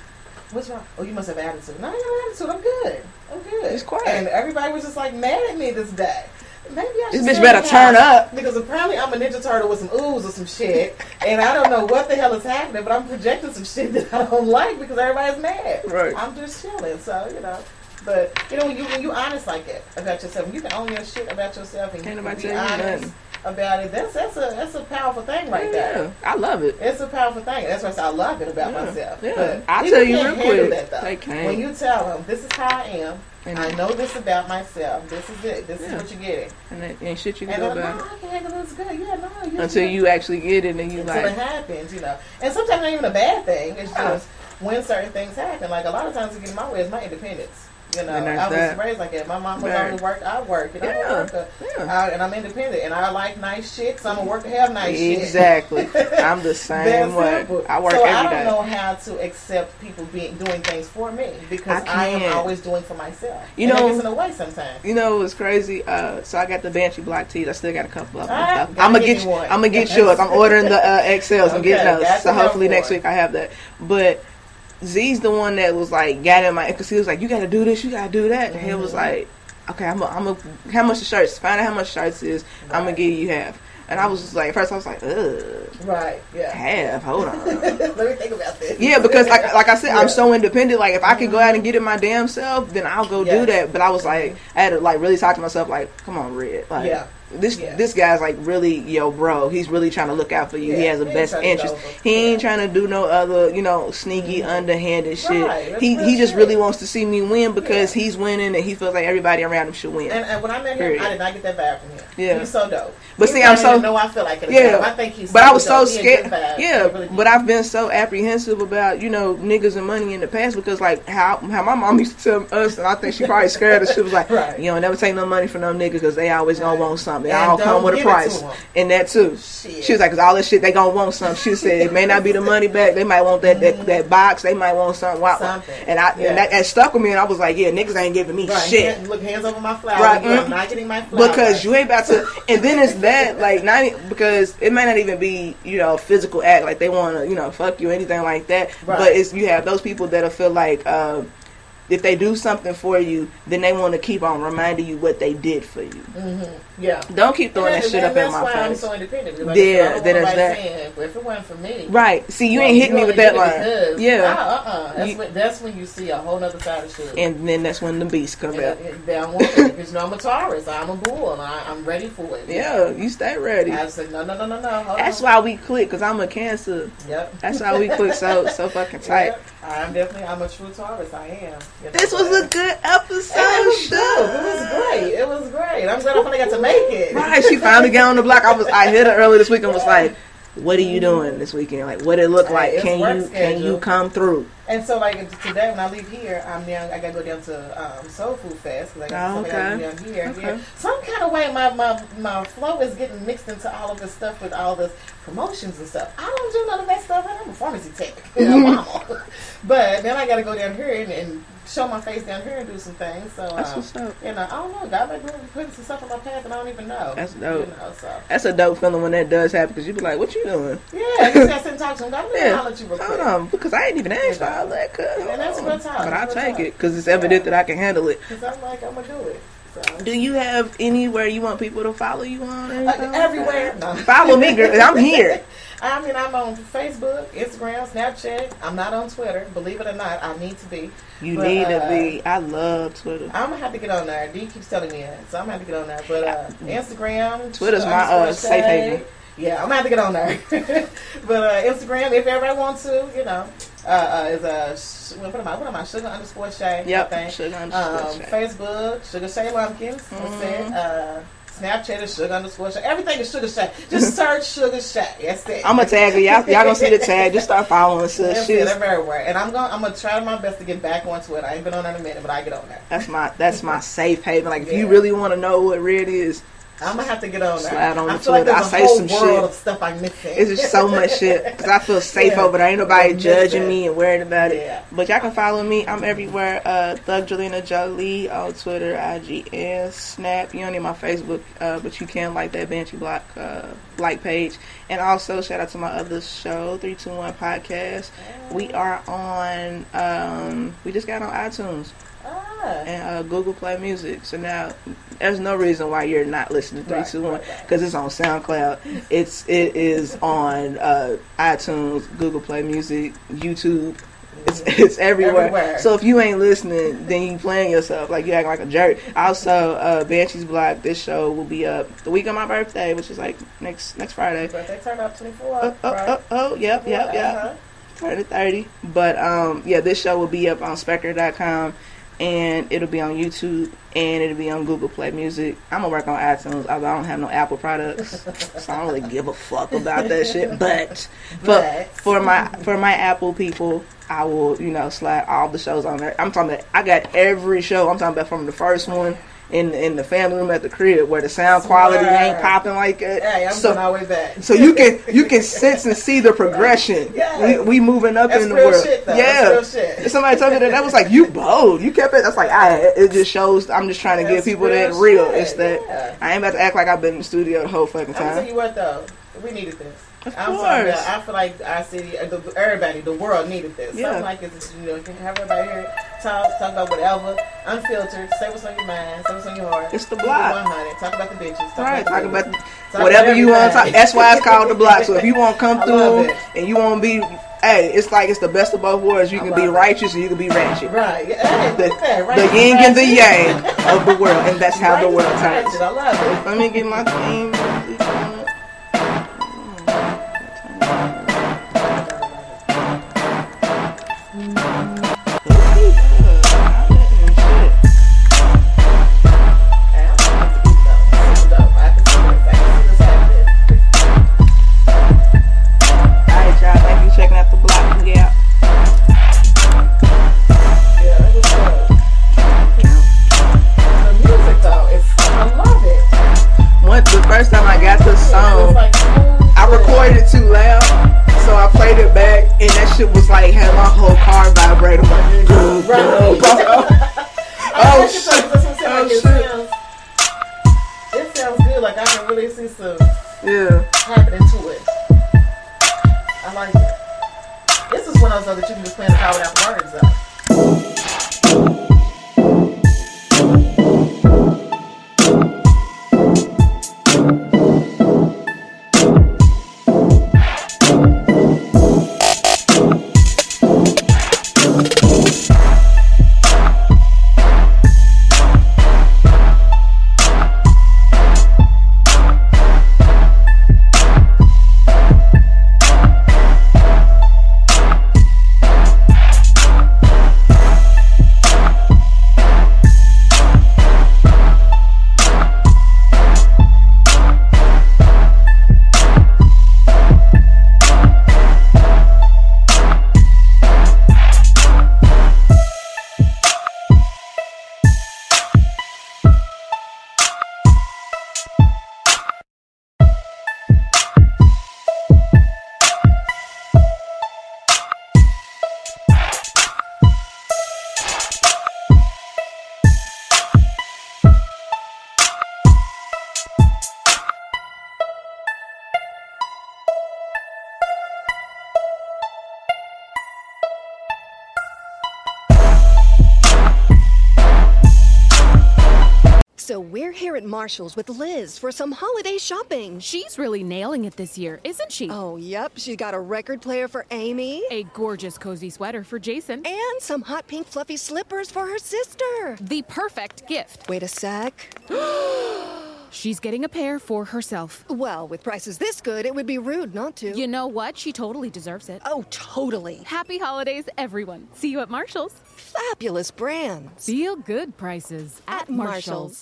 What's wrong? Oh, you must have attitude. No, I ain't got attitude. I'm good. I'm good. Just quiet. And everybody was just like mad at me this day. Maybe I This bitch better turn up. Because apparently I'm a Ninja Turtle with some ooze or some shit, and I don't know what the hell is happening, but I'm projecting some shit that I don't like because everybody's mad. Right. I'm just chilling, so you know. But you know, when you when you honest like that about yourself, you can own your shit about yourself and Can't you can be tell you honest nothing. About it. That's that's a that's a powerful thing right there. Yeah, I love it. It's a powerful thing. That's why I I love it about Yeah, myself. yeah. But I'll tell you real quick, That, though. they. When you tell them, "This is how I am. And, I know this about myself. This is it. This Yeah. is what you're getting." and it ain't shit you And like, about "No, I can handle this good. Yeah, no, you until good." you actually get it and you until it like, happens, you know. And sometimes not even a bad thing. It's just when certain things happen. Like a lot of times, to get in my way is my independence. You know, I was that. raised like that. My mom was Right. always work. I work, and I'm Yeah. a worker, Yeah. I, and I'm independent, and I like nice shit. So I'm a worker, have nice shit. exactly. I'm the same way. simple. I work so I don't day. know how to accept people being doing things for me because I I, am always doing for myself. You and know- gets in the way sometimes. You know what's crazy? Uh, so I got the Banshee black tees. I still got a couple of them. Ah, I'm gonna get. You, one. I'm gonna get yours. I'm ordering the uh, XLs. I'm getting those. So hopefully next week I have that. But Z's the one that was like got in my because he was like, you got to do this, you got to do that, and he was Mhm. like, okay, I'm a, I'm a, how much the shirts? Find out how much shirts is. I'm gonna give you half. And I was just like, first I was like, ugh, Right. Yeah. half. Hold on. Let me think about this. Yeah, because like like I said, Yeah. I'm so independent. Like if I could go out and get it my damn self, then I'll go do that. But I was like, I had to like really talk to myself. Like, come on, Red. Like, Yeah. This Yeah. this guy's like really yo, bro. He's really trying to look out for you. He has the best interest. He ain't yeah. trying to do no other, you know, sneaky, mm-hmm. underhanded shit. Right, He he just really wants to see me win because Yeah. he's winning and he feels like everybody around him should win. And, and when I met him, Period. I did not get that vibe from him. Yeah. He's so dope. But see, I'm so- know I feel like it. Yeah. I think he's. But I was so dope. He a good scared. Yeah, really- but I've been so apprehensive about you know niggas and money in the past because like how how my mom used to tell us, and I think she probably scared us. She was like, Right. you know, never take no money from them niggas because they always gonna Right. want something. They And all don't come with a price, it to price, 'em. and that too. Shit. She was like, cause all this shit they gonna want something. She said it may not be the money back. They might want that that, that box. They might want something. Something. And I Yeah. and that, that stuck with me, and I was like, yeah, niggas ain't giving me Right, shit. hand- look, hands over my flower. Right, You are mm. not getting my flower. Because you ain't about to, and then it's that like not because it may not even be you know a physical act like they want to you know fuck you or anything like that. Right. But it's you have those people that'll feel like uh, if they do something for you, then they want to keep on reminding you what they did for you. Mm-hmm. Yeah. Don't keep throwing And that shit up in that's why I'm so independent. Like Yeah, I said, I don't then want there's nobody that. saying, well, if it wasn't for me. Right. See, you well, ain't hitting me with that line. because- Yeah. Uh, uh, that's, You- when, that's when you see a whole nother side of shit. And then that's when the beast come And out. it- they don't want it because you know I'm a Taurus. I'm a bull. And I, I'm ready for it. Yeah, you stay ready. I said no, no, no, no, no. Hold That's on. why we click, cause I'm a Cancer. Yep. That's why we click so so fucking tight. Yep. I'm definitely. I'm a true Taurus. I am. You know, This was a good episode. It was. It was great. It was great. I'm glad I finally got to make it. Right, she finally got on the block. I was I hit her earlier this week and was like, "What are you doing this weekend? Like, what it look like? it's Can you can you come through?" And so, like today, when I leave here, I'm down. I gotta go down to um, Soul Food Fest got Oh, I okay. down here. Okay. Yeah. Some kind of way, my, my my flow is getting mixed into all of this stuff with all this promotions and stuff. I don't do none of that stuff. I'm a pharmacy tech, a mama. but then I gotta go down here and, and show my face down here and do some things. So That's um, what's up. you know, I don't know. God may be putting some stuff on my path and I don't even know. That's dope. You know, so That's a dope feeling when that does happen because you be like, "What you doing?" yeah, I just got to talk to him. God, let Yeah. holler you real. Hold on, because I ain't even asked for all that. And that's good time. But I take time. it because it's evident that I can handle it. Because I'm like, I'm gonna do it. So. Do you have anywhere you want people to follow you on? Like, anything like everywhere. No. Follow me, girl. I'm here. I mean, I'm on Facebook, Instagram, Snapchat. I'm not on Twitter. Believe it or not, I need to be. You But, need to uh, be. I love Twitter. I'm gonna have to get on there. D keeps telling me that, so I'm gonna have to get on there. But uh, Instagram, Twitter's my, uh, safe haven. Yeah, I'm gonna have to get on there. but uh, Instagram, if everybody wants to, you know, uh, uh, is a what am I? What am I? Sugar underscore Shay. Yep. Sugar Um, Shay. Facebook, Sugar Shay Lumpkins. That's Mhm. it. Snapchat is Sugar underscore Shay. Everything is Sugar Shay. Just search Sugar Shay. That's it. I'm gonna tag her. Y'all, y'all gonna see the tag. Just start following us. That's She's- it. I'm everywhere, and I'm gonna I'm gonna try my best to get back onto it. I ain't been on in a minute, but I get on there. That's my that's my safe haven. Like if you really want to know what red is, I'm gonna have to get on. Slide on I the feel like I a say whole some world shit. of stuff I'm missing. it's just so much shit. Cause I feel safe Yeah. over there. Ain't nobody judging me and worried about it. Yeah. But y'all can follow me. I'm everywhere. Uh, Thug Jelena Jolie on Twitter, IG, and Snap. You don't need my Facebook, uh, but you can like that Banshee Block uh, like page. And also shout out to my other show, Three Two One Podcast. We are on. Um, we just got on iTunes. Ah. and uh, Google Play Music. So now there's no reason why you're not listening to Right, three two one right, because it's on SoundCloud. It's it is on uh, iTunes, Google Play Music, YouTube. It's, it's everywhere. Everywhere. So if you ain't listening, then you playing yourself like you act like a jerk. Also, uh, Banshees Block. This show will be up the week of my birthday, which is like next next Friday. Birthday turned up 24. Oh, oh, right? oh, oh, yep, yep, yep Uh-huh. turn 30. But um, yeah, this show will be up on Spectre.com and it'll be on YouTube and it'll be on Google Play Music. I'm gonna work on iTunes. although I don't have no Apple products, so I don't really give a fuck about that shit. But for But- for my for my Apple people, I will you know slide all the shows on there. I'm talking about I got every show. I'm talking about from the first one. In, in the family room at the crib where the sound quality ain't popping like that. Hey, I'm so, going all the way back. so you can you can sense and see the progression. Yeah. We, we moving up That's in the real world. shit. Yeah. That's real shit. Somebody told me that that was like you bold. You kept it. That's like I. It just shows. I'm just trying to give people real that real. shit, It's that yeah. I ain't about to act like I've been in the studio the whole fucking time. I'm gonna tell time. you what though, we needed this. Of I'm course. but I feel like our city, the, everybody, the world needed this. Yeah. Something like this, you know, you can have everybody here talk, talk about whatever, unfiltered, say what's on your mind, say what's on your heart. It's the block. 100. Talk about the bitches. Talk Right, about talk about talk whatever you want to talk. That's why it's called the block. So if you want to come through and you want to be, hey, it's like it's the best of both worlds. You can be it. righteous and you can be ratchet. Right. Hey, The, look at right, the yin and the yang of the world, and that's how Right, the world turns. I love it. Let me get my theme. Marshalls with Liz for some holiday shopping. She's really nailing it this year, isn't she? Oh, yep. She's got a record player for Amy. A gorgeous cozy sweater for Jason. And some hot pink fluffy slippers for her sister. The perfect gift. Wait a sec. She's getting a pair for herself. Well, with prices this good, it would be rude not to. You know what? She totally deserves it. Oh, totally. Happy holidays, everyone. See you at Marshalls. Fabulous brands. Feel good prices at, At Marshalls.